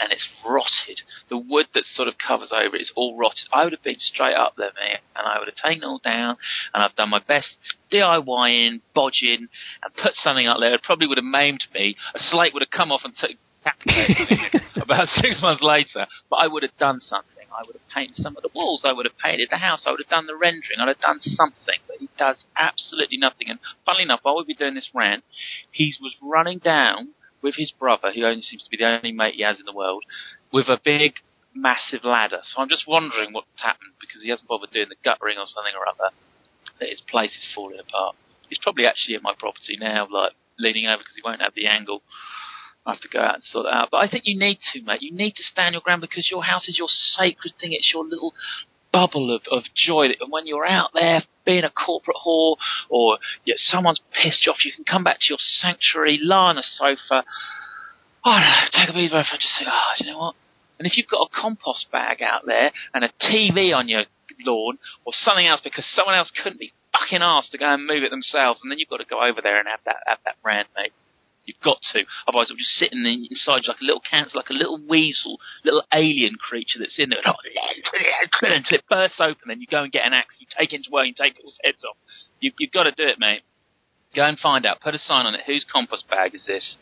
and it's rotted. The wood that sort of covers over it is all rotted. I would have been straight up there, mate, and I would have taken it all down, and I've done my best DIYing, bodging, and put something up there. It probably would have maimed me. A slate would have come off and t- I'd about six months later, but I would have done something. I would have painted some of the walls. I would have painted the house. I would have done the rendering. I'd have done something. But he does absolutely nothing. And funnily enough, while we'd be doing this rant, he was running down with his brother, who only seems to be the only mate he has in the world, with a big, massive ladder. So I'm just wondering what's happened because he hasn't bothered doing the guttering or something or other. That his place is falling apart. He's probably actually at my property now, like leaning over because he won't have the angle. I have to go out and sort it out. But I think you need to, mate. You need to stand your ground because your house is your sacred thing. It's your little bubble of, of joy. That when you're out there being a corporate whore or yeah, someone's pissed you off, you can come back to your sanctuary, lie on a sofa. I don't know, take a breath and just say, oh, you know what? And if you've got a compost bag out there and a TV on your lawn or something else because someone else couldn't be fucking asked to go and move it themselves, and then you've got to go over there and have that have that rant, mate. You've got to. Otherwise, it'll just sitting inside you like a little cancer, like a little weasel, little alien creature that's in there. until it bursts open, then you go and get an axe, you take it into work, you take people's heads off. You, you've got to do it, mate. Go and find out. Put a sign on it. Whose compost bag is this?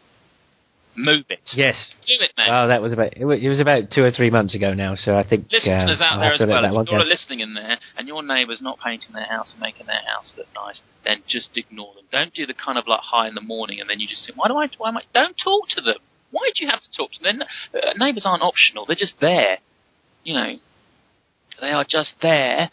Move it. Yes. Do it. Oh, that was about it was, about two or three months ago now. So I think Listeners uh, out I'll there as well, if you're go. listening in there and your neighbour's not painting their house and making their house look nice, then just ignore them. Don't do the kind of like hi in the morning and then you just think, why do I, why am I, don't talk to them. Why do you have to talk to them? Uh, neighbours aren't optional, they're just there. You know, they are just there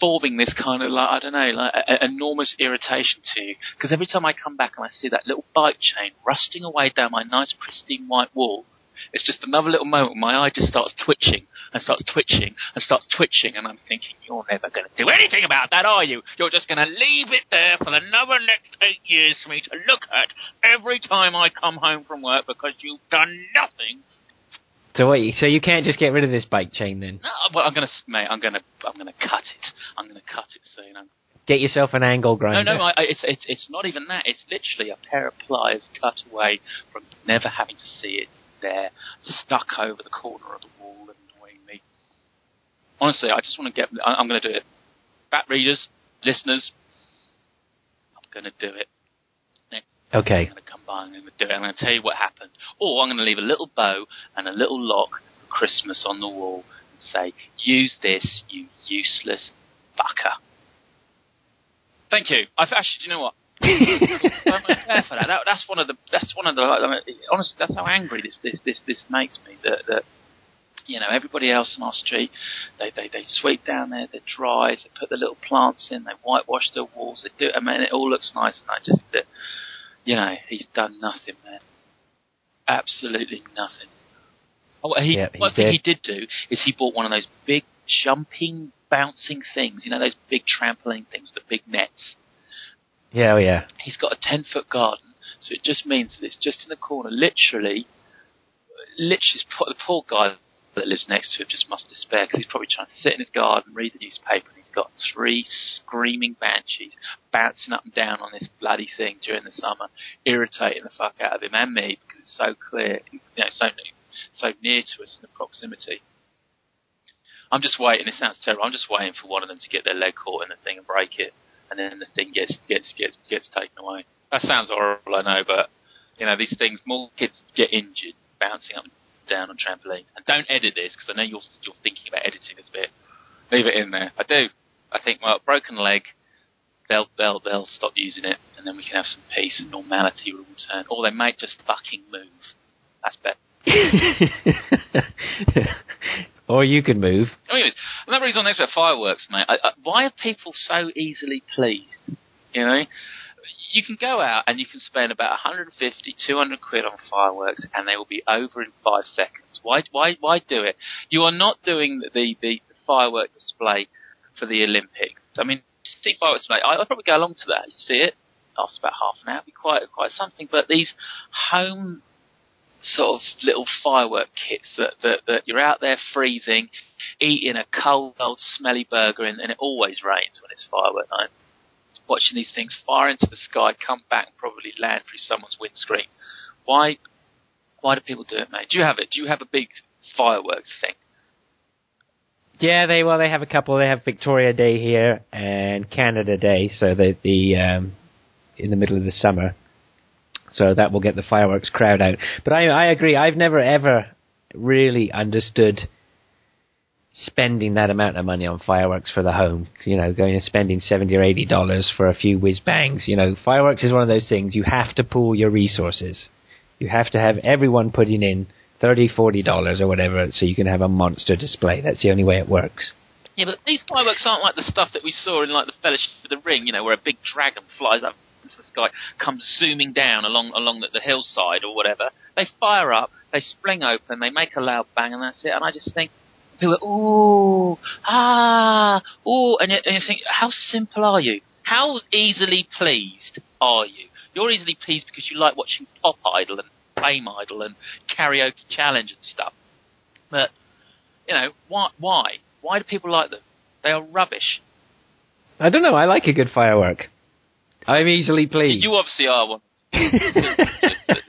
forming this kind of like I don't know, like a, a enormous irritation to you. Because every time I come back and I see that little bike chain rusting away down my nice pristine white wall, it's just another little moment. My eye just starts twitching and starts twitching and starts twitching, and I'm thinking, you're never going to do anything about that, are you? You're just going to leave it there for another next eight years for me to look at every time I come home from work because you've done nothing So what? you- So you can't just get rid of this bike chain then? no, well, I'm gonna, mate. I'm gonna, I'm gonna cut it. I'm gonna cut it soon. I'm, Get yourself an angle no, grinder. no, I, I, it's, it's, it's not even that. It's literally a pair of pliers cut away from never having to see it there, stuck over the corner of the wall, annoying me. Honestly, I just want to get. I, I'm gonna do it. Bat readers, listeners, I'm gonna do it. I'm going to come by and I'm going to do it. I'm going to tell you what happened. Or I'm going to leave a little bow and a little lock for Christmas on the wall and say, use this, you useless fucker. Thank you. I've actually, do you know what? so much care for that. that. That's one of the. That's one of the. I mean, honestly, that's how angry this this this this makes me. That that you know everybody else on our street, they they they sweep down there, they drive, they put the little plants in, they whitewash their walls, they do. I mean, it all looks nice, and I just that you know he's done nothing, man. Absolutely nothing. Oh, he, he one thing did. he did do is he bought one of those big jumping, bouncing things. You know those big trampoline things, the big nets Yeah, oh yeah. he's got a 10 foot garden, so it just means that it's just in the corner, literally, literally, the poor guy that lives next to him just must despair because he's probably trying to sit in his garden, read the newspaper, and he's got three screaming banshees bouncing up and down on this bloody thing during the summer, irritating the fuck out of him and me because it's so clear, you know, so, so near to us in the proximity. I'm just waiting. It sounds terrible. I'm just waiting for one of them to get their leg caught in the thing and break it and then the thing gets gets gets gets taken away. That sounds horrible, I know, but you know these things. More kids get injured bouncing up and down on trampolines. And don't edit this because I know you're you're thinking about editing this bit. Leave it in there. I do. I think well, broken leg. They'll they'll they'll stop using it, and then we can have some peace and normality will return. Or they might just fucking move. That's better. or you can move. Anyways, another reason I'm next about fireworks, mate. I, I, why are people so easily pleased? You know, you can go out and you can spend about 150, 200 quid on fireworks, and they will be over in five seconds. Why, why, why do it? You are not doing the the firework display for the Olympics. I mean, see fireworks display. I, I'll probably go along to that. You see it. Lasts about half an hour. Be quite quite something. But these home sort of little firework kits that, that, that you're out there freezing, eating a cold, old, smelly burger, and, and it always rains when it's firework night. Watching these things fire into the sky, come back, probably land through someone's windscreen. Why? Why do people do it, mate? Do you have it? Do you have a big fireworks thing? Yeah, they well they have a couple. They have Victoria Day here and Canada Day, so the the um, in the middle of the summer. So that will get the fireworks crowd out. But I I agree. I've never ever really understood spending that amount of money on fireworks for the home. You know, going and spending seventy or eighty dollars for a few whiz bangs. You know, fireworks is one of those things you have to pool your resources. You have to have everyone putting in thirty, forty dollars or whatever, so you can have a monster display. That's the only way it works. Yeah, but these fireworks aren't like the stuff that we saw in like the Fellowship of the Ring, you know, where a big dragon flies up into the sky, comes zooming down along along the, the hillside or whatever. They fire up, they spring open, they make a loud bang, and that's it. And I just think people, are, ooh, ah, ooh, and you, and you think, how simple are you? How easily pleased are you? You're easily pleased because you like watching Pop Idol and Fame Idol and Karaoke Challenge and stuff. But you know, why? Why? Why do people like them? They are rubbish. I don't know. I like a good firework. I'm easily pleased. You obviously are one.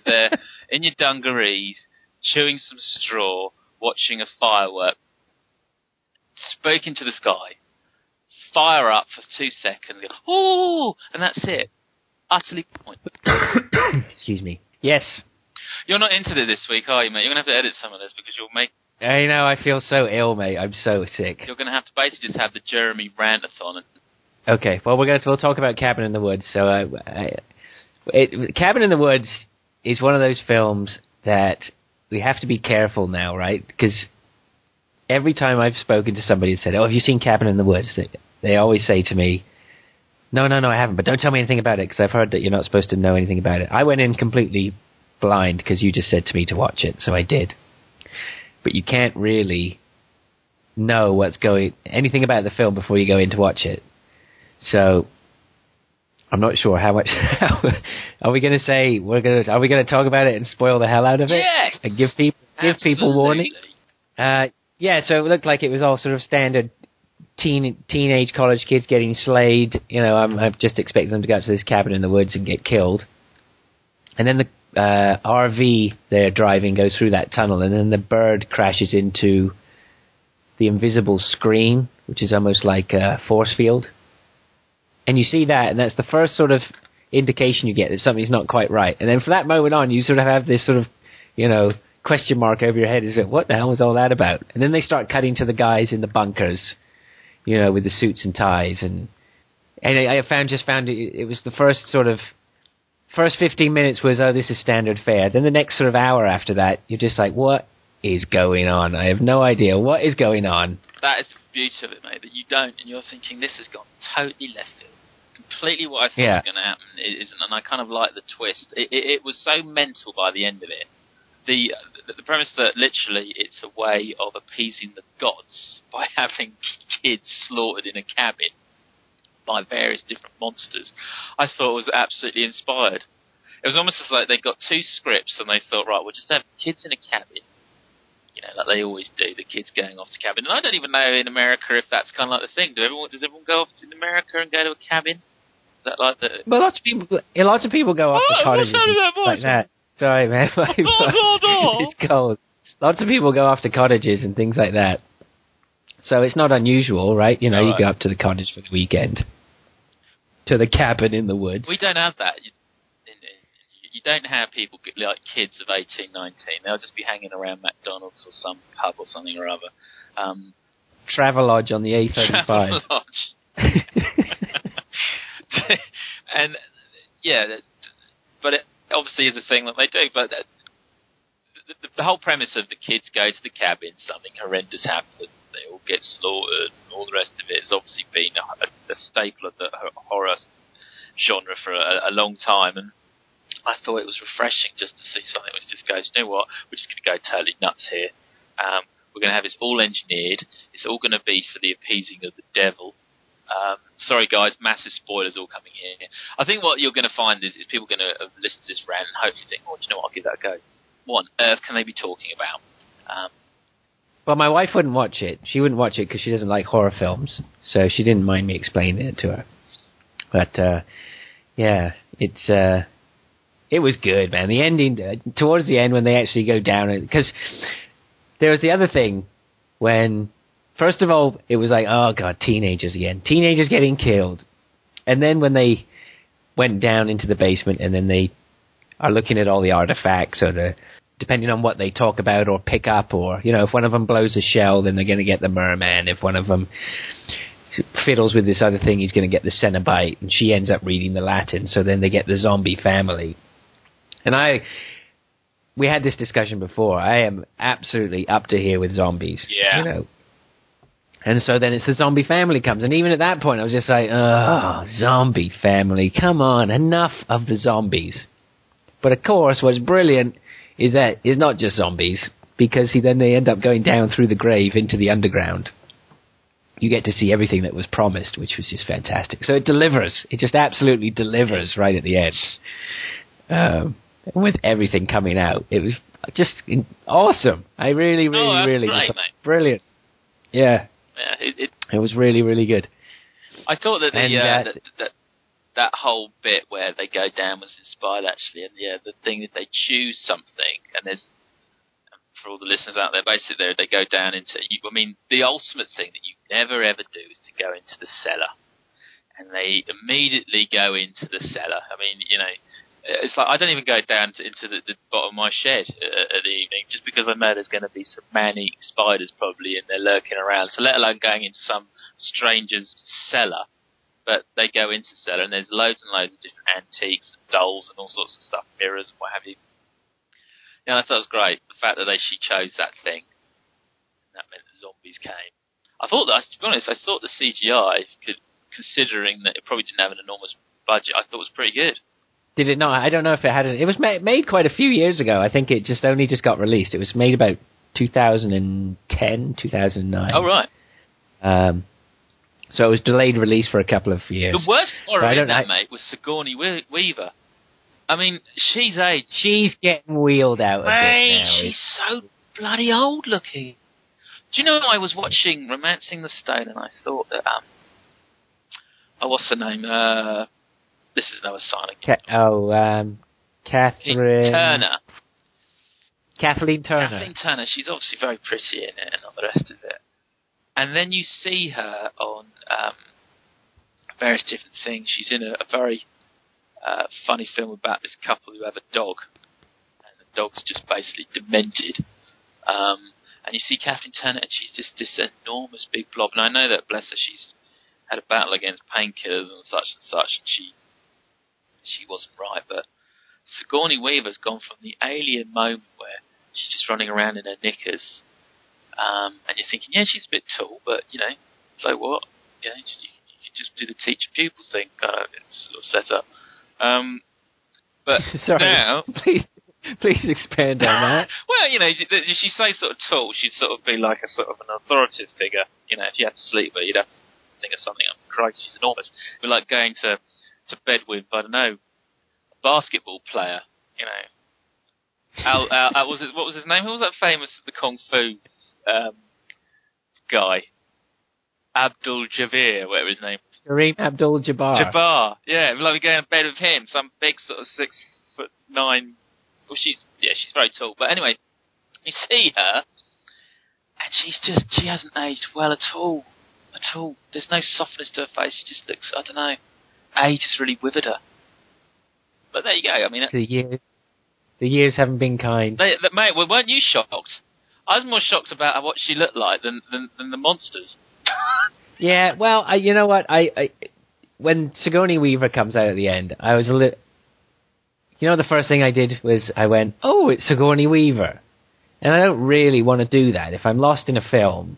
there in your dungarees, chewing some straw, watching a firework, spoke into the sky, fire up for two seconds, ooh, and that's it. Utterly pointless. Excuse me. Yes. You're not into it this week, are you, mate? You're gonna have to edit some of this because you'll make. I know. I feel so ill, mate. I'm so sick. You're gonna have to basically just have the Jeremy rantathon. And, Okay, well we're gonna we'll talk about Cabin in the Woods. So, uh, I, it, Cabin in the Woods is one of those films that we have to be careful now, right? Because every time I've spoken to somebody and said, "Oh, have you seen Cabin in the Woods?" They, they always say to me, "No, no, no, I haven't." But don't tell me anything about it because I've heard that you're not supposed to know anything about it. I went in completely blind because you just said to me to watch it, so I did. But you can't really know what's going anything about the film before you go in to watch it. So I'm not sure how much. are we going to say we're going to? Are we going to talk about it and spoil the hell out of it? Yes! And give people give people warning. Absolutely. Uh, yeah, so it looked like it was all sort of standard teen teenage college kids getting slayed. You know, I'm, I'm just expecting them to go out to this cabin in the woods and get killed. And then the uh, RV they're driving goes through that tunnel, and then the bird crashes into the invisible screen, which is almost like a force field. And you see that, and that's the first sort of indication you get that something's not quite right. And then from that moment on, you sort of have this sort of, you know, question mark over your head. Is it what the hell was all that about? And then they start cutting to the guys in the bunkers, you know, with the suits and ties, and and I, I found just found it, it was the first sort of first 15 minutes was oh this is standard fare. Then the next sort of hour after that, you're just like what is going on? I have no idea what is going on. That is the beauty of it, mate. That you don't, and you're thinking this has gone totally left field. Completely what I thought Yeah. was going to happen it isn't, and I kind of like the twist. It, it, it was so mental by the end of it. The, the the premise that literally it's a way of appeasing the gods by having kids slaughtered in a cabin by various different monsters, I thought was absolutely inspired. It was almost as like they got two scripts and they thought, right, we'll just have kids in a cabin you know, like they always do, the kids going off to cabin. And I don't even know in America if that's kind of like the thing. Do everyone does everyone go off to America and go to a cabin? Is that like the But lots of people, lots of people go off Oh, to cottages and that stuff like voice? that. Sorry, man. It's cold. Lots of people go off to cottages and things like that. So it's not unusual, right? You know, you go up to the cottage for the weekend, to the cabin in the woods. we don't have that. You, you don't have people like kids of 18, 19. They'll just be hanging around McDonald's or some pub or something or other. Um, Travelodge on the A35. Travelodge. and yeah, but it obviously is a thing that they do. But the, the, the whole premise of the kids go to the cabin, something horrendous happens, they all get slaughtered, and all the rest of it has obviously been a, a, a staple of the horror genre for a, a long time. And I thought it was refreshing just to see something which just goes, you know what, we're just going to go totally nuts here. Um, we're going to have this all engineered. It's all going to be for the appeasing of the devil. Um, sorry, guys, massive spoilers all coming here. I think what you're going to find is, is people going to listen to this rant and hopefully think, oh, do you know what, I'll give that a go. What on earth can they be talking about? Um, Well, my wife wouldn't watch it. She wouldn't watch it because she doesn't like horror films, so she didn't mind me explaining it to her. But uh, yeah, it's uh, it was good, man. The ending uh, towards the end when they actually go down because there was the other thing when first of all it was like oh god teenagers again teenagers getting killed and then when they went down into the basement and then they are looking at all the artifacts or the depending on what they talk about or pick up, or you know, if one of them blows a shell, then they're going to get the merman. If one of them fiddles with this other thing, he's going to get the Cenobite, and she ends up reading the Latin. So then they get the zombie family. And I, we had this discussion before. I am absolutely up to here with zombies. Yeah. You know. And so then it's the zombie family comes, and even at that point, I was just like, "Oh, zombie family, come on, enough of the zombies." But of course, what's brilliant is that it's not just zombies, because he, then they end up going down through the grave into the underground. You get to see everything that was promised, which was just fantastic. So it delivers. It just absolutely delivers right at the end. Um, with everything coming out, it was just awesome. I really, really, Oh, really, great, brilliant. Yeah, Yeah, it, it, it was really, really good. I thought that the And, uh, that, that that whole bit where they go down was inspired actually, and yeah, the thing that they choose something, and there's for all the listeners out there, basically they, they go down into. You, I mean, the ultimate thing that you never ever do is to go into the cellar, and they immediately go into the cellar. I mean, you know. It's like I don't even go down to, into the, the bottom of my shed uh, at the evening just because I know there's going to be some man-eating spiders probably in there lurking around. So let alone going into some stranger's cellar but they go into the cellar and there's loads and loads of different antiques and dolls and all sorts of stuff, mirrors and what have you. Yeah, I thought it was great. The fact that they she chose that thing, that meant the zombies came. I thought that, to be honest, I thought the CGI, could, considering that it probably didn't have an enormous budget, I thought was pretty good. Did it not? I don't know if it had. It was made, made quite a few years ago. I think it just only just got released. It was made about 2010, 2009. Oh right. Um, so it was delayed release for a couple of years. The worst horror I in don't- that, I- mate, was Sigourney Weaver. I mean, she's aged. She's getting wheeled out a Mate, she's so bloody old looking. Do you know I was watching *Romancing the Stone* and I thought that um, oh, what's her name? Uh, this is another sign of Ca- oh, um, Catherine Turner. Kathleen Turner. Kathleen Turner. She's obviously very pretty in it and all the rest of it. And then you see her on um, various different things. She's in a, a very uh, funny film about this couple who have a dog, and the dog's just basically demented. Um, and you see Kathleen Turner, and she's just this enormous big blob. And I know that, bless her, she's had a battle against painkillers and such and such, and she she wasn't right. But Sigourney Weaver's gone from the alien moment where she's just running around in her knickers, um, and you're thinking, yeah, she's a bit tall, but you know, so what? You know, you, you could just do the teacher pupil thing, uh, sort of set up. Um, but Sorry, now, please, please expand on that. well, you know, if she say sort of tall, she'd sort of be like a sort of an authoritative figure. You know, if you had to sleep her, you'd have to think of something. Oh, Christ, she's enormous. It'd like going to to bed with, I don't know, a basketball player. You know, Al, Al, Al was it, what was his name? Who was that famous the kung fu um, guy? Abdul Javir, whatever his name. Kareem Abdul-Jabbar. Jabbar, yeah, it'd be like to bed with him, some big sort of six foot nine. Well, she's yeah, she's very tall, but anyway, you see her, and she's just she hasn't aged well at all, at all. There's no softness to her face. She just looks, I don't know, age has really withered her. But there you go. I mean, The years, the years haven't been kind. they, they, mate, well, weren't you shocked? I was more shocked about what she looked like than than, than the monsters. Yeah, well, I, you know what? I, I when Sigourney Weaver comes out at the end, I was a little. You know, the first thing I did was I went, "Oh, it's Sigourney Weaver," and I don't really want to do that. If I'm lost in a film,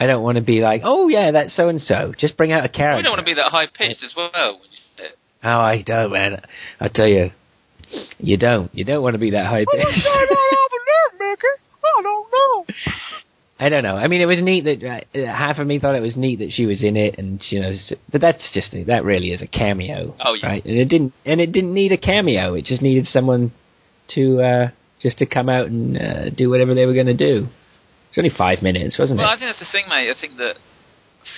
I don't want to be like, "Oh yeah, that's so and so." Just bring out a character. We don't want to be that high pitched as well. When you. Oh, I don't, man. I tell you, you don't. You don't want to be that high pitched. I don't know. I don't know. I mean, it was neat that uh, half of me thought it was neat that she was in it, and you know, but that's just that really is a cameo, Oh, yeah. right? And it didn't, and it didn't need a cameo. It just needed someone to uh just to come out and uh, do whatever they were going to do. It's only five minutes, wasn't it? Well, I think that's the thing, mate. I think that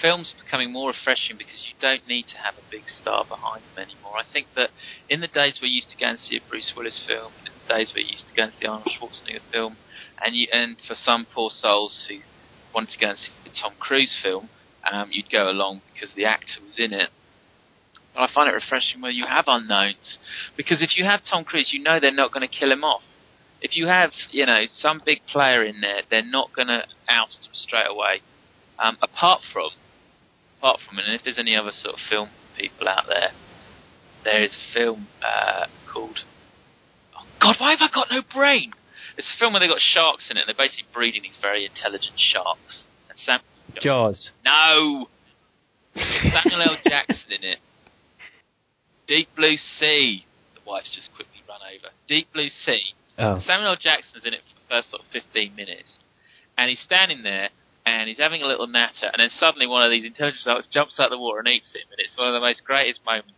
films becoming more refreshing because you don't need to have a big star behind them anymore. I think that in the days where you used to go and see a Bruce Willis film, in the days where you used to go and see Arnold Schwarzenegger film, and you and for some poor souls who wanted to go and see the Tom Cruise film, um, you'd go along because the actor was in it. But I find it refreshing where you have unknowns because if you have Tom Cruise, you know they're not going to kill him off. If you have you know some big player in there, they're not going to oust them straight away. Um, apart from, apart from, and if there's any other sort of film people out there, there is a film uh, called. Oh God, why have I got no brain? It's a film where they got sharks in it. and They're basically breeding these very intelligent sharks. And Sam, Jaws. no, Samuel L. Jackson in it. Deep Blue Sea. The wife's just quickly run over. Deep Blue Sea. Oh. Samuel L. Jackson's in it for the first sort of 15 minutes. And he's standing there and he's having a little natter. And then suddenly one of these intelligence sharks jumps out of the water and eats him. And it's one of the most greatest moments.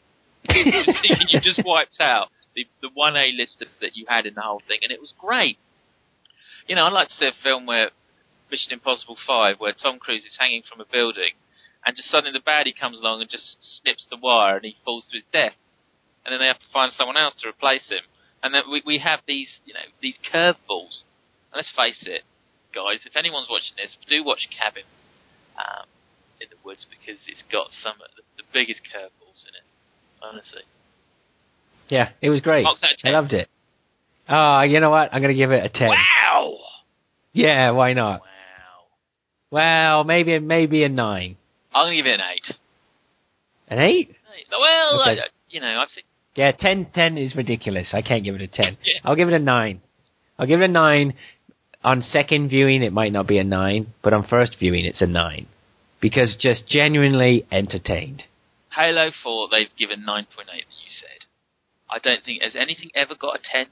You just wiped out the, the 1A list that you had in the whole thing. And it was great. You know, I'd like to see a film where Mission Impossible 5, where Tom Cruise is hanging from a building and just suddenly the baddie comes along and just snips the wire and he falls to his death. And then they have to find someone else to replace him. And then we, we have these, you know, these curveballs. And let's face it, guys, if anyone's watching this, do watch Cabin um, in the Woods because it's got some of the, the biggest curveballs in it. Honestly. Yeah, it was great. Marks out of I loved it. Oh, you know what? I'm going to give it a 10. Wow! Yeah, why not? Wow. Well, maybe maybe a 9. I'm going to give it an 8. An 8? Eight. Well, Okay. I, you know, I've seen. Yeah, 10, 10 is ridiculous. I can't give it a 10. Yeah. I'll give it a 9. I'll give it a 9. On second viewing, it might not be a 9, but on first viewing, it's a 9. Because just genuinely entertained. Halo 4, they've given 9.8 that you said. I don't think has anything ever got a 10.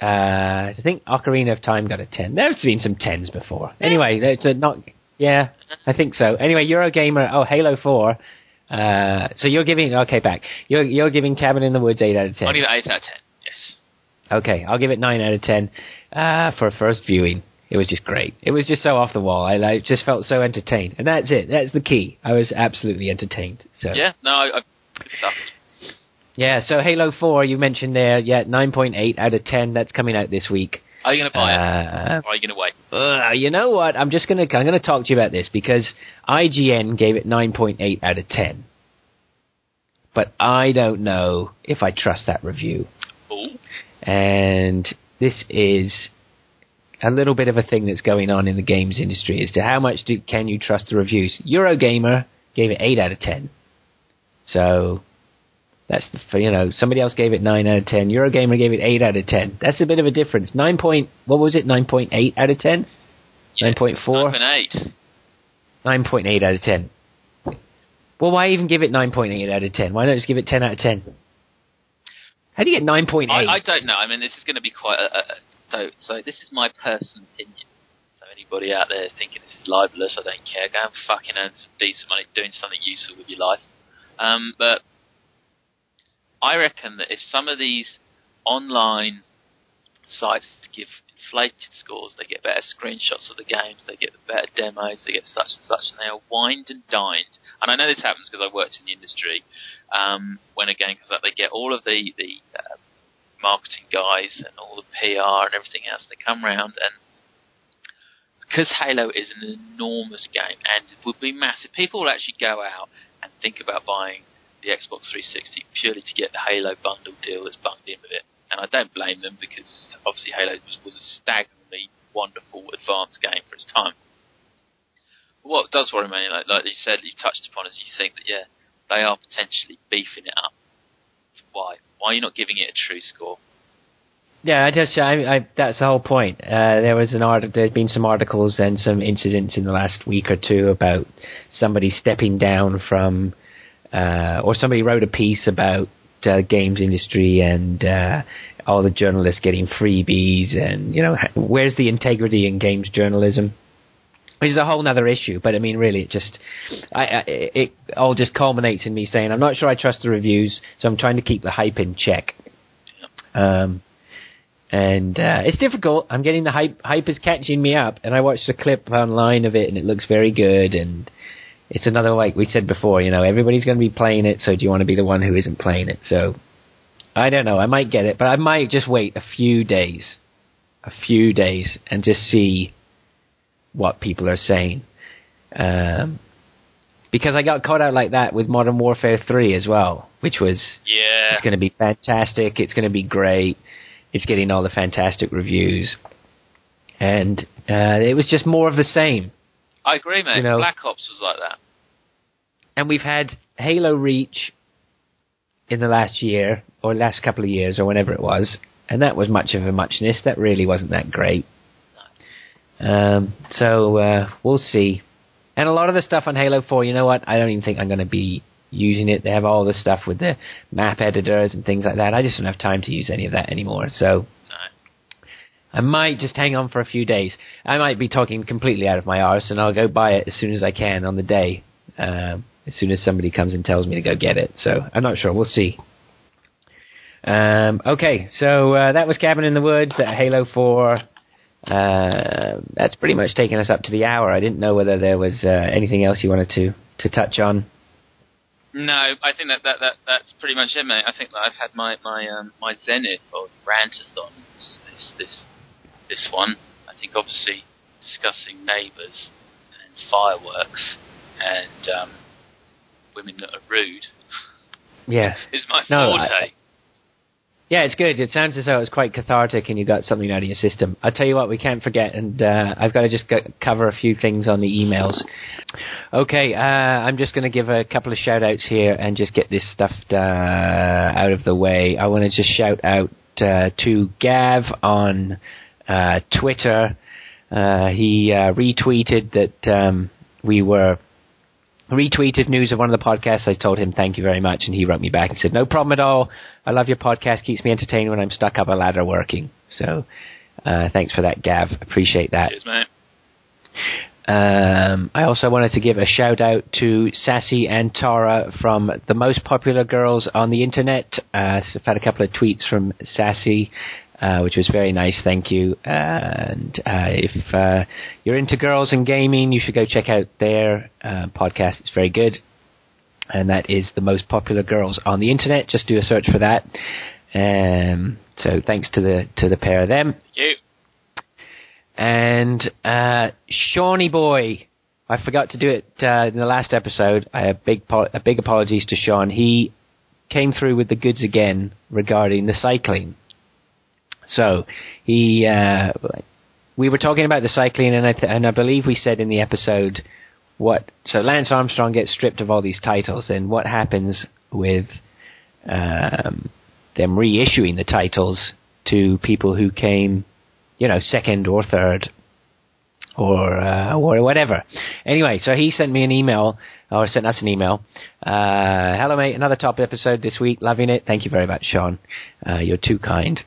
Uh, I think Ocarina of Time got a 10. There's been some 10s before. Anyway, it's a not. Yeah, I think so. Anyway, Eurogamer. Oh, Halo 4. Uh, so you're giving. Okay, back. You're you're giving Cabin in the Woods 8 out of 10. I'll give it 8 out of 10. Yes. Okay, I'll give it 9 out of 10. Uh, for a first viewing, it was just great. It was just so off the wall. I like, just felt so entertained. And that's it. That's the key. I was absolutely entertained. So Yeah, no, I, I. Yeah, so Halo 4, you mentioned there, yeah, 9.8 out of 10. That's coming out this week. Are you going to buy it? Uh, Or are you going to wait? uh, you know what? I'm just gonna I'm gonna talk to you about this because IGN gave it 9.8 out of 10. But I don't know if I trust that review. Ooh. And this is a little bit of a thing that's going on in the games industry as to how much do, can you trust the reviews. Eurogamer gave it 8 out of 10. So that's the, you know somebody else gave it 9 out of 10. Eurogamer gave it 8 out of 10. That's a bit of a difference. 9 point what was it? 9.8 out of 10? Yeah, 9.4? 9.8. 9.8 out of 10. Well, why even give it 9.8 out of 10? Why not just give it 10 out of 10? How do you get 9.8? I, I don't know. I mean, this is going to be quite a, a, a so. So this is my personal opinion. So anybody out there thinking this is libelous, I don't care. Go and fucking earn some decent money doing something useful with your life. Um, but I reckon that if some of these online sites give inflated scores, they get better screenshots of the games, they get better demos, they get such and such, and they are wined and dined. And I know this happens because I worked in the industry. Um, when a game comes out, they get all of the the uh, marketing guys and all the PR and everything else. They come round and because Halo is an enormous game and would be massive, people will actually go out and think about buying the Xbox 360 purely to get the Halo bundle deal that's bundled in with it. And I don't blame them because obviously Halo was, was a staggeringly wonderful, advanced game for its time. But What does worry me, like, like you said, you touched upon, is you think that yeah, they are potentially beefing it up. Why? Why are you not giving it a true score? Yeah, I just I, I that's the whole point. Uh, there was an art. There's been some articles and some incidents in the last week or two about somebody stepping down from, uh, or somebody wrote a piece about uh, games industry and uh, all the journalists getting freebies and you know where's the integrity in games journalism. Which is a whole other issue, but I mean, really, it just, I, I, it all just culminates in me saying, I'm not sure I trust the reviews, so I'm trying to keep the hype in check. Um, and uh, it's difficult. I'm getting the hype. Hype is catching me up, and I watched a clip online of it, and it looks very good. And it's another like we said before. You know, everybody's going to be playing it, so do you want to be the one who isn't playing it? So I don't know. I might get it, but I might just wait a few days, a few days, and just see what people are saying. Um, because I got caught out like that with Modern Warfare 3 as well, which was Yeah. it's going to be fantastic. It's going to be great. it's getting all the fantastic reviews, and uh, it was just more of the same. I agree, mate. You know- Black Ops was like that. And we've had Halo Reach in the last year or last couple of years or whenever it was, and that was much of a muchness. That really wasn't that great. Um, so uh, we'll see. And a lot of the stuff on Halo 4, you know what? I don't even think I'm going to be using it. They have all the stuff with the map editors and things like that. I just don't have time to use any of that anymore. So I might just hang on for a few days. I might be talking completely out of my arse, and I'll go buy it as soon as I can on the day. Um, as soon as somebody comes and tells me to go get it. So I'm not sure. We'll see. Um, okay, so uh, that was Cabin in the Woods. That Halo Four. Uh, that's pretty much taken us up to the hour. I didn't know whether there was uh, anything else you wanted to to touch on. No, I think that, that, that that's pretty much it, mate. I think that I've had my my um, my zenith of rantathons this this this one. I think obviously discussing neighbours and fireworks and um, women that are rude Yeah, is my No, forte. I- yeah, it's good. It sounds as though it's quite cathartic, and you got something out of your system. I'll tell you what, we can't forget, and uh, I've got to just go- cover a few things on the emails. Okay, uh, I'm just going to give a couple of shout outs here and just get this stuff uh, out of the way. I want to just shout out uh, to Gav on Twitter. Uh, he uh, retweeted that um, we were retweeted news of one of the podcasts. I told him thank you very much, and he wrote me back and said no problem at all. I love your podcast; keeps me entertained when I'm stuck up a ladder working. So, uh, thanks for that, Gav. Appreciate that. Cheers, mate. Um, I also wanted to give a shout out to Sassy and Tara from the most popular girls on the internet. Uh, so I've had a couple of tweets from Sassy, uh, which was very nice. Thank you. And uh, if uh, you're into girls and gaming, you should go check out their uh, podcast. It's very good. And that is the most popular girls on the internet. Just do a search for that. Um, so thanks to the to the pair of them. Thank you. And uh, Shawnee Boy, I forgot to do it uh, in the last episode. I have big a big apologies to Sean. He came through with the goods again regarding the cycling. So he, uh, we were talking about the cycling, and I th- and I believe we said in the episode what. So Lance Armstrong gets stripped of all these titles, and what happens with um, them reissuing the titles to people who came you know, second or third or uh, or whatever. Anyway, so he sent me an email or sent us an email. Uh, hello, mate. Another top episode this week. Loving it. Thank you very much, Sean. Uh, you're too kind.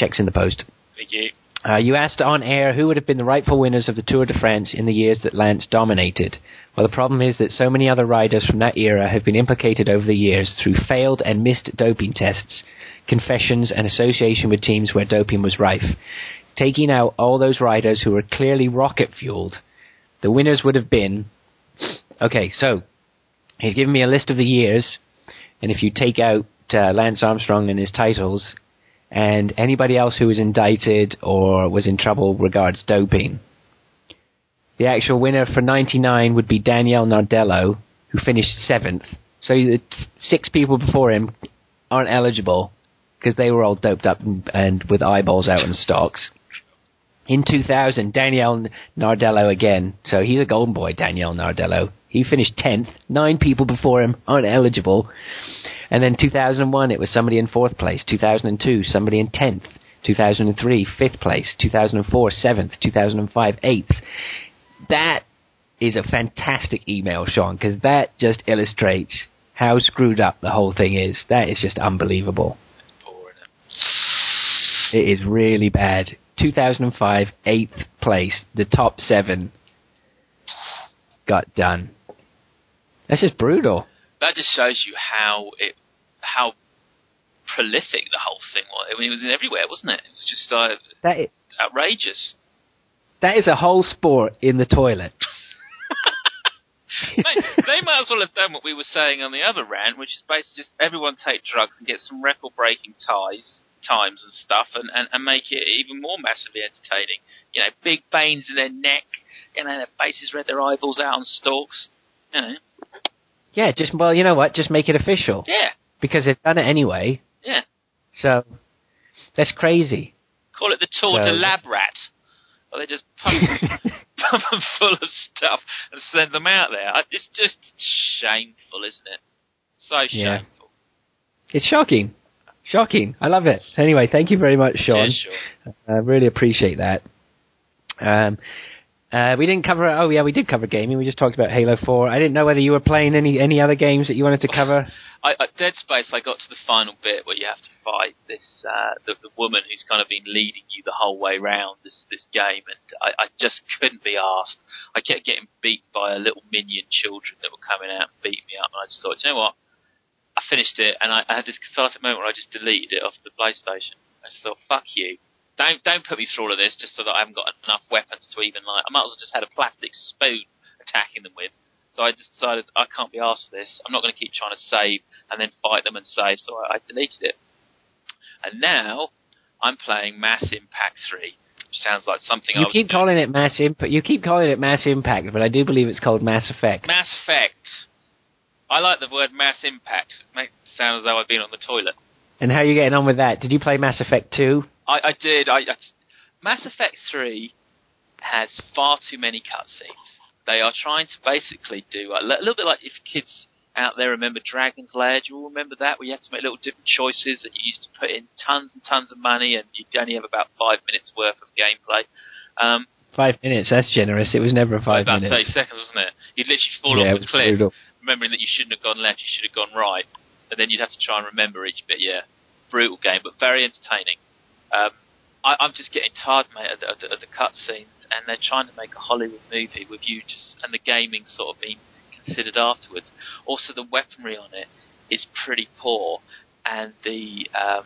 Checks in the post. Thank you. Uh, you asked on air who would have been the rightful winners of the Tour de France in the years that Lance dominated. Well, the problem is that so many other riders from that era have been implicated over the years through failed and missed doping tests, confessions, and association with teams where doping was rife. Taking out all those riders who were clearly rocket fueled, the winners would have been. Okay, so he's given me a list of the years, and if you take out uh, Lance Armstrong and his titles, and anybody else who was indicted or was in trouble regards doping. The actual winner for 99 would be Daniele Nardello, who finished seventh. So the six people before him aren't eligible because they were all doped up and, and with eyeballs out in stocks. In 2000, Daniele Nardello again. So he's a golden boy, Daniele Nardello. He finished 10th. Nine people before him aren't eligible. And then 2001, it was somebody in fourth place. 2002, somebody in 10th. 2003, fifth place. 2004, seventh. 2005, eighth. That is a fantastic email, Sean, because that just illustrates how screwed up the whole thing is. That is just unbelievable. It is really bad. 2005, eighth place. The top seven got done. That's just brutal. That just shows you how it, how prolific the whole thing was. I mean, it was in everywhere, wasn't it? It was just uh, That is, outrageous. that is a whole sport in the toilet. Mate, they might as well have done what we were saying on the other rant, which is basically just everyone take drugs and get some record-breaking ties, times and stuff, and, and, and make it even more massively entertaining. You know, big veins in their neck, you know, their faces red, their eyeballs out on stalks. You know, Yeah, just well, you know what? Just make it official yeah, because they've done it anyway. yeah. So, That's crazy. Call it the Tour So- de Lab Rat. Or they just pump, pump them full of stuff and send them out there. It's just shameful, isn't it? So Yeah. shameful. It's shocking. Shocking. I love it. Anyway, thank you very much, Sean. Yeah, sure. I really appreciate that. Um, uh, we didn't cover. Oh yeah, we did cover gaming. We just talked about Halo Four. I didn't know whether you were playing any any other games that you wanted to cover. I, I, Dead Space, I got to the final bit where you have to fight this uh, the, the woman who's kind of been leading you the whole way round this this game, and I, I just couldn't be asked. I kept getting beaten by a little minion children that were coming out and beating me up, and I just thought, you know what? I finished it, and I, I had this cathartic moment where I just deleted it off the PlayStation. I just thought, fuck you. Don't don't put me through all of this just so that I haven't got enough weapons to even like. I might as well just had a plastic spoon attacking them with. So I just decided I can't be asked for this. I'm not going to keep trying to save and then fight them and save. So I, I deleted it. And now I'm playing Mass Impact 3, which sounds like something You was keep calling it Mass Impact. You keep calling it Mass Impact, but I do believe it's called Mass Effect. Mass Effect. I like the word Mass Impact. It makes it sound as though I've been on the toilet. And how are you getting on with that? Did you play Mass Effect Two? I, I did. I, I Mass Effect Three has far too many cutscenes. They are trying to basically do a, a little bit like if kids out there remember Dragon's Lair. Do you all remember that? Where you have to make little different choices that you used to put in tons and tons of money and you'd only have about five minutes worth of gameplay. Um, Five minutes. That's generous. It was never five about minutes. 30 seconds, wasn't it? You'd literally fall yeah, off the cliff, brutal. remembering that you shouldn't have gone left, you should have gone right, and then you'd have to try and remember each bit. Yeah, brutal game, but very entertaining. Um, I, I'm just getting tired, mate, of the, of the, cutscenes, and they're trying to make a Hollywood movie with you just and the gaming sort of being considered afterwards. Also, the weaponry on it is pretty poor, and the um,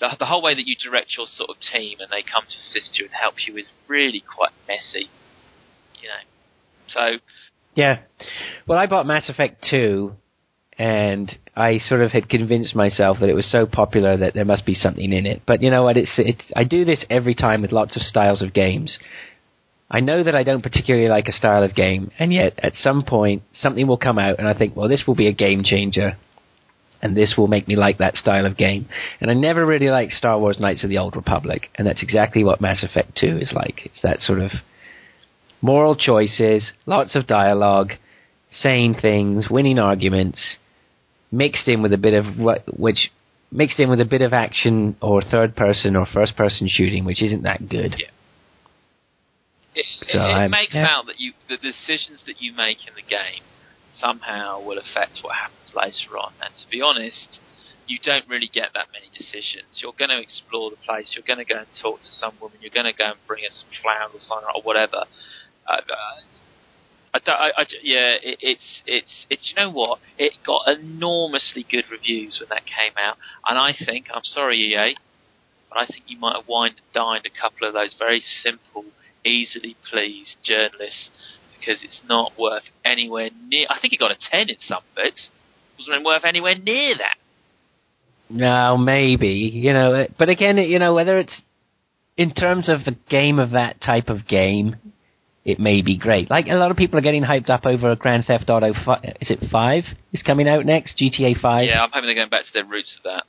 the, the whole way that you direct your sort of team and they come to assist you and help you is really quite messy. You know, so Yeah. Well, I bought Mass Effect 2, and I sort of had convinced myself that it was so popular that there must be something in it. But you know what? It's, it's I do this every time with lots of styles of games. I know that I don't particularly like a style of game, and yet at some point something will come out, and I think, well, this will be a game changer, and this will make me like that style of game. And I never really liked Star Wars: Knights of the Old Republic, and that's exactly what Mass Effect 2 is like. It's that sort of moral choices, lots of dialogue, saying things, winning arguments, mixed in with a bit of what, which mixed in with a bit of action or third person or first person shooting, which isn't that good. Yeah. it, So it, it makes yeah. out that you the decisions that you make in the game somehow will affect what happens later on. And to be honest, you don't really get that many decisions. You're going to explore the place. You're going to go and talk to some woman. You're going to go and bring her some flowers or something or whatever. Uh, uh, I, don't- I, I yeah, it, it's it's it's. You know what? It got enormously good reviews when that came out, and I think I'm sorry, EA, but I think you might have wined and dined a couple of those very simple, easily pleased journalists because it's not worth anywhere near. I think it got a ten in some bits. Wasn't worth anywhere near that. No, maybe you know, but again, you know, whether it's in terms of the game of that type of game, it may be great. Like a lot of people are getting hyped up over Grand Theft Auto. Fi- is it five? Is coming out next GTA Five. Yeah, I'm hoping they're going back to their roots of that.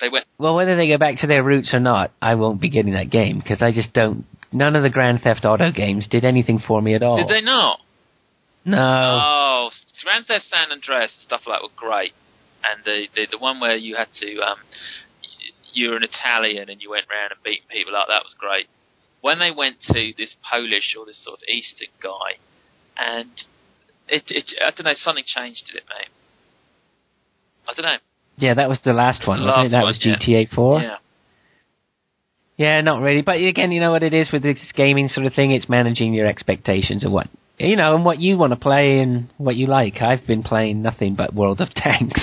They went. Well, whether they go back to their roots or not, I won't be getting that game because I just don't. None of the Grand Theft Auto games did anything for me at all. Did they not? No. Oh, Grand Theft San Andreas and stuff like that were great, and the the, the one where you had to um, you were an Italian and you went round and beating people up, that was great. When they went to this Polish or this sort of Eastern guy, and it, it I don't know, something changed to it, mate. I don't know. Yeah, that was the last one, The wasn't last it? That one, was yeah. GTA Four. Yeah. Yeah, not really. But again, you know what it is with this gaming sort of thing. It's managing your expectations and what you know and what you want to play and what you like. I've been playing nothing but World of Tanks.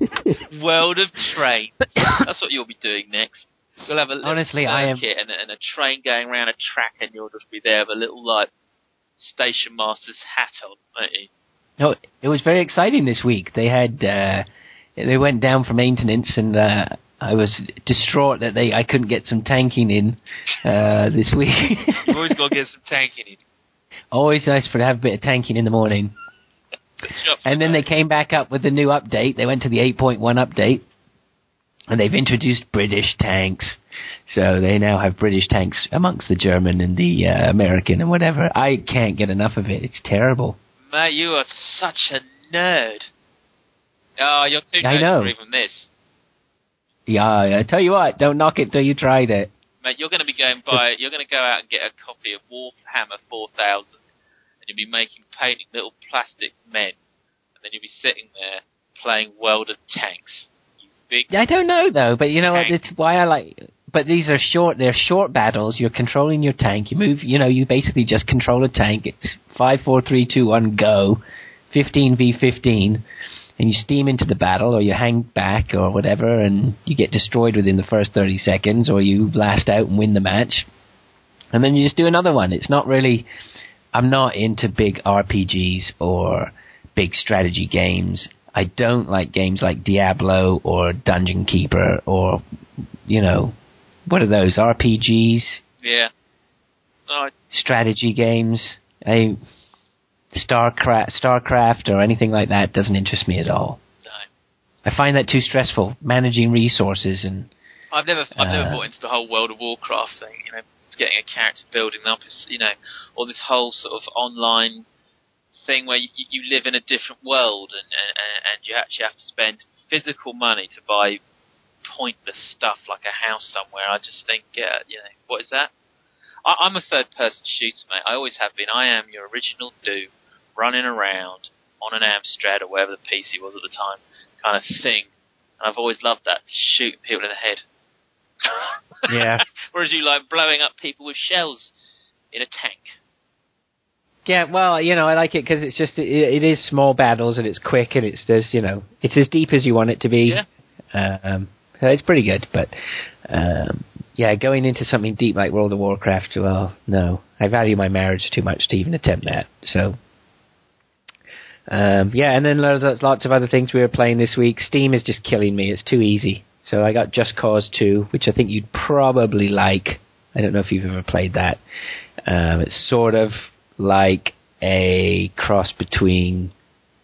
World of Trains. That's what you'll be doing next. You'll have a little Honestly, I am- and, a- and a train going around a track, and you'll just be there with a little like station master's hat on, won't you? no, it was very exciting this week. They had uh, they went down for maintenance and. Uh, I was distraught that they I couldn't get some tanking in uh, this week. You've always got to get some tanking in. Always nice for to have a bit of tanking in the morning. And then they came back up with the new update. They went to the 8.1 update. And they've introduced British tanks. So they now have British tanks amongst the German and the uh, American and whatever. I can't get enough of it. It's terrible. Mate, you are such a nerd. Oh, you're too I know. for even this. Yeah, I tell you what, don't knock it till you tried it. Mate, you're going to be going by. You're going to go out and get a copy of Warhammer 4000, and you'll be making painting little plastic men, and then you'll be sitting there playing World of Tanks. Big. I don't know though, but you know what? It's why I like. But these are short. They're short battles. You're controlling your tank. You move. You know, you basically just control a tank. It's five, four, three, two, one, go. Fifteen v fifteen, and you steam into the battle, or you hang back, or whatever, and you get destroyed within the first thirty seconds, or you blast out and win the match, and then you just do another one. It's not really. I'm not into big RPGs or big strategy games. I don't like games like Diablo or Dungeon Keeper or, you know, what are those RPGs, Yeah. Oh, strategy games? I Starcraft, Starcraft or anything like that doesn't interest me at all. no. I find that too stressful managing resources and I've never, I've never Uh, bought into the whole World of Warcraft thing. You know, getting a character building up is, you know, or this whole sort of online thing where you, you live in a different world and, and and you actually have to spend physical money to buy pointless stuff like a house somewhere. I just think, yeah, you know, what is that? I, I'm a third-person shooter, mate. I always have been. I am your original Doom, running around on an Amstrad or whatever the PC was at the time, kind of thing. And I've always loved that, shooting people in the head. Yeah. Whereas you like blowing up people with shells in a tank. Yeah. Well, you know, I like it because it's just it, it is small battles and it's quick and it's just you know it's as deep as you want it to be. Yeah. Um, it's pretty good, but um, yeah, going into something deep like World of Warcraft, well, no, I value my marriage too much to even attempt that. So, um, yeah, and then lots, lots of other things we were playing this week. Steam is just killing me; it's too easy. So I got Just Cause 2, which I think you'd probably like. I don't know if you've ever played that. Um, it's sort of like a cross between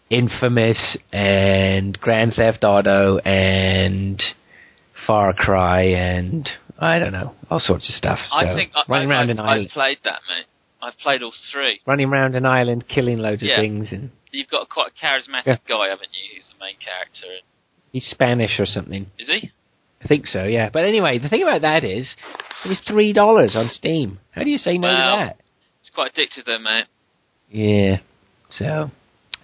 Infamous and Grand Theft Auto and Far Cry and I don't know all sorts of stuff. I So, think I, running I, around I've, an I've played that, mate. I've played all three. running around an island, killing loads Yeah. of things, and You've got quite a charismatic Yeah. guy, haven't you? Who's the main character? And, he's Spanish or something. is he? I think so, yeah. But anyway, the thing about that is, it was three dollars on Steam. How do you say no Wow. to that? Quite addictive, though, mate. Yeah. So,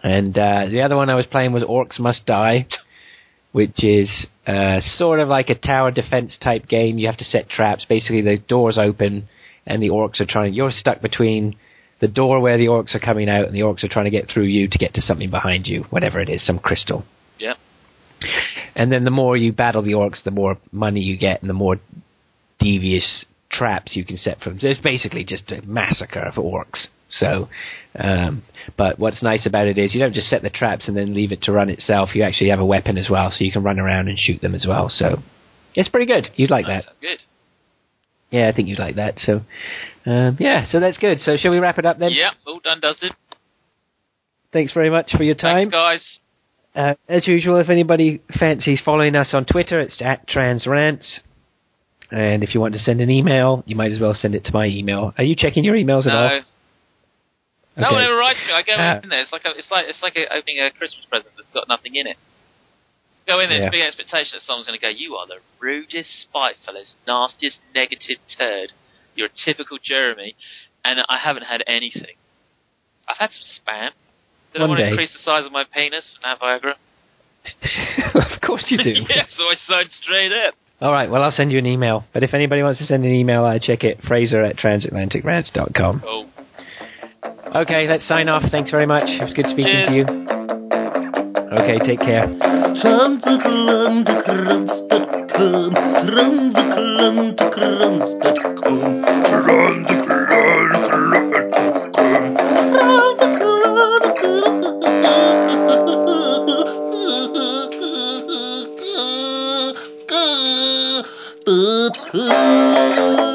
and uh, the other one I was playing was Orcs Must Die, which is uh, sort of like a tower defense type game. You have to set traps. Basically, the doors open, and the orcs are trying. You're stuck between the door where the orcs are coming out, and the orcs are trying to get through you to get to something behind you, whatever it is, some crystal. Yeah. And then the more you battle the orcs, the more money you get, and the more devious traps you can set for them. So it's basically just a massacre of orcs. So, um, but what's nice about it is you don't just set the traps and then leave it to run itself. You actually have a weapon as well, so you can run around and shoot them as well. So it's pretty good. You'd like that. Good. Yeah, I think you'd like that. So, um, yeah, so that's good. So shall we wrap it up then? Yeah, all done, dusted. Thanks very much for your time. Thanks, guys. Uh, as usual, if anybody fancies following us on Twitter, it's at TransRants. And if you want to send an email, you might as well send it to my email. Are you checking your emails at all? No. No one ever writes me. I go Ah. in there. It's like a, it's like it's like a, opening a Christmas present that's got nothing in it. Go in there, Yeah. it's big expectation that someone's going to go. You are the rudest, spitefulest, nastiest, negative turd. You're a typical Jeremy, and I haven't had anything. I've had some spam. Did I One want to increase the size of my penis and have Viagra? of course you do. yeah, so I signed straight up. All right, well, I'll send you an email. But if anybody wants to send an email, I check it. Fraser at transatlanticrants.com. Oh, Okay, let's sign off. Thanks very much. It was good speaking Cheers. to you. Okay, take care. Transatlanticrants.com Transatlanticrants.com Transatlanticrants.com Transatlanticrants.com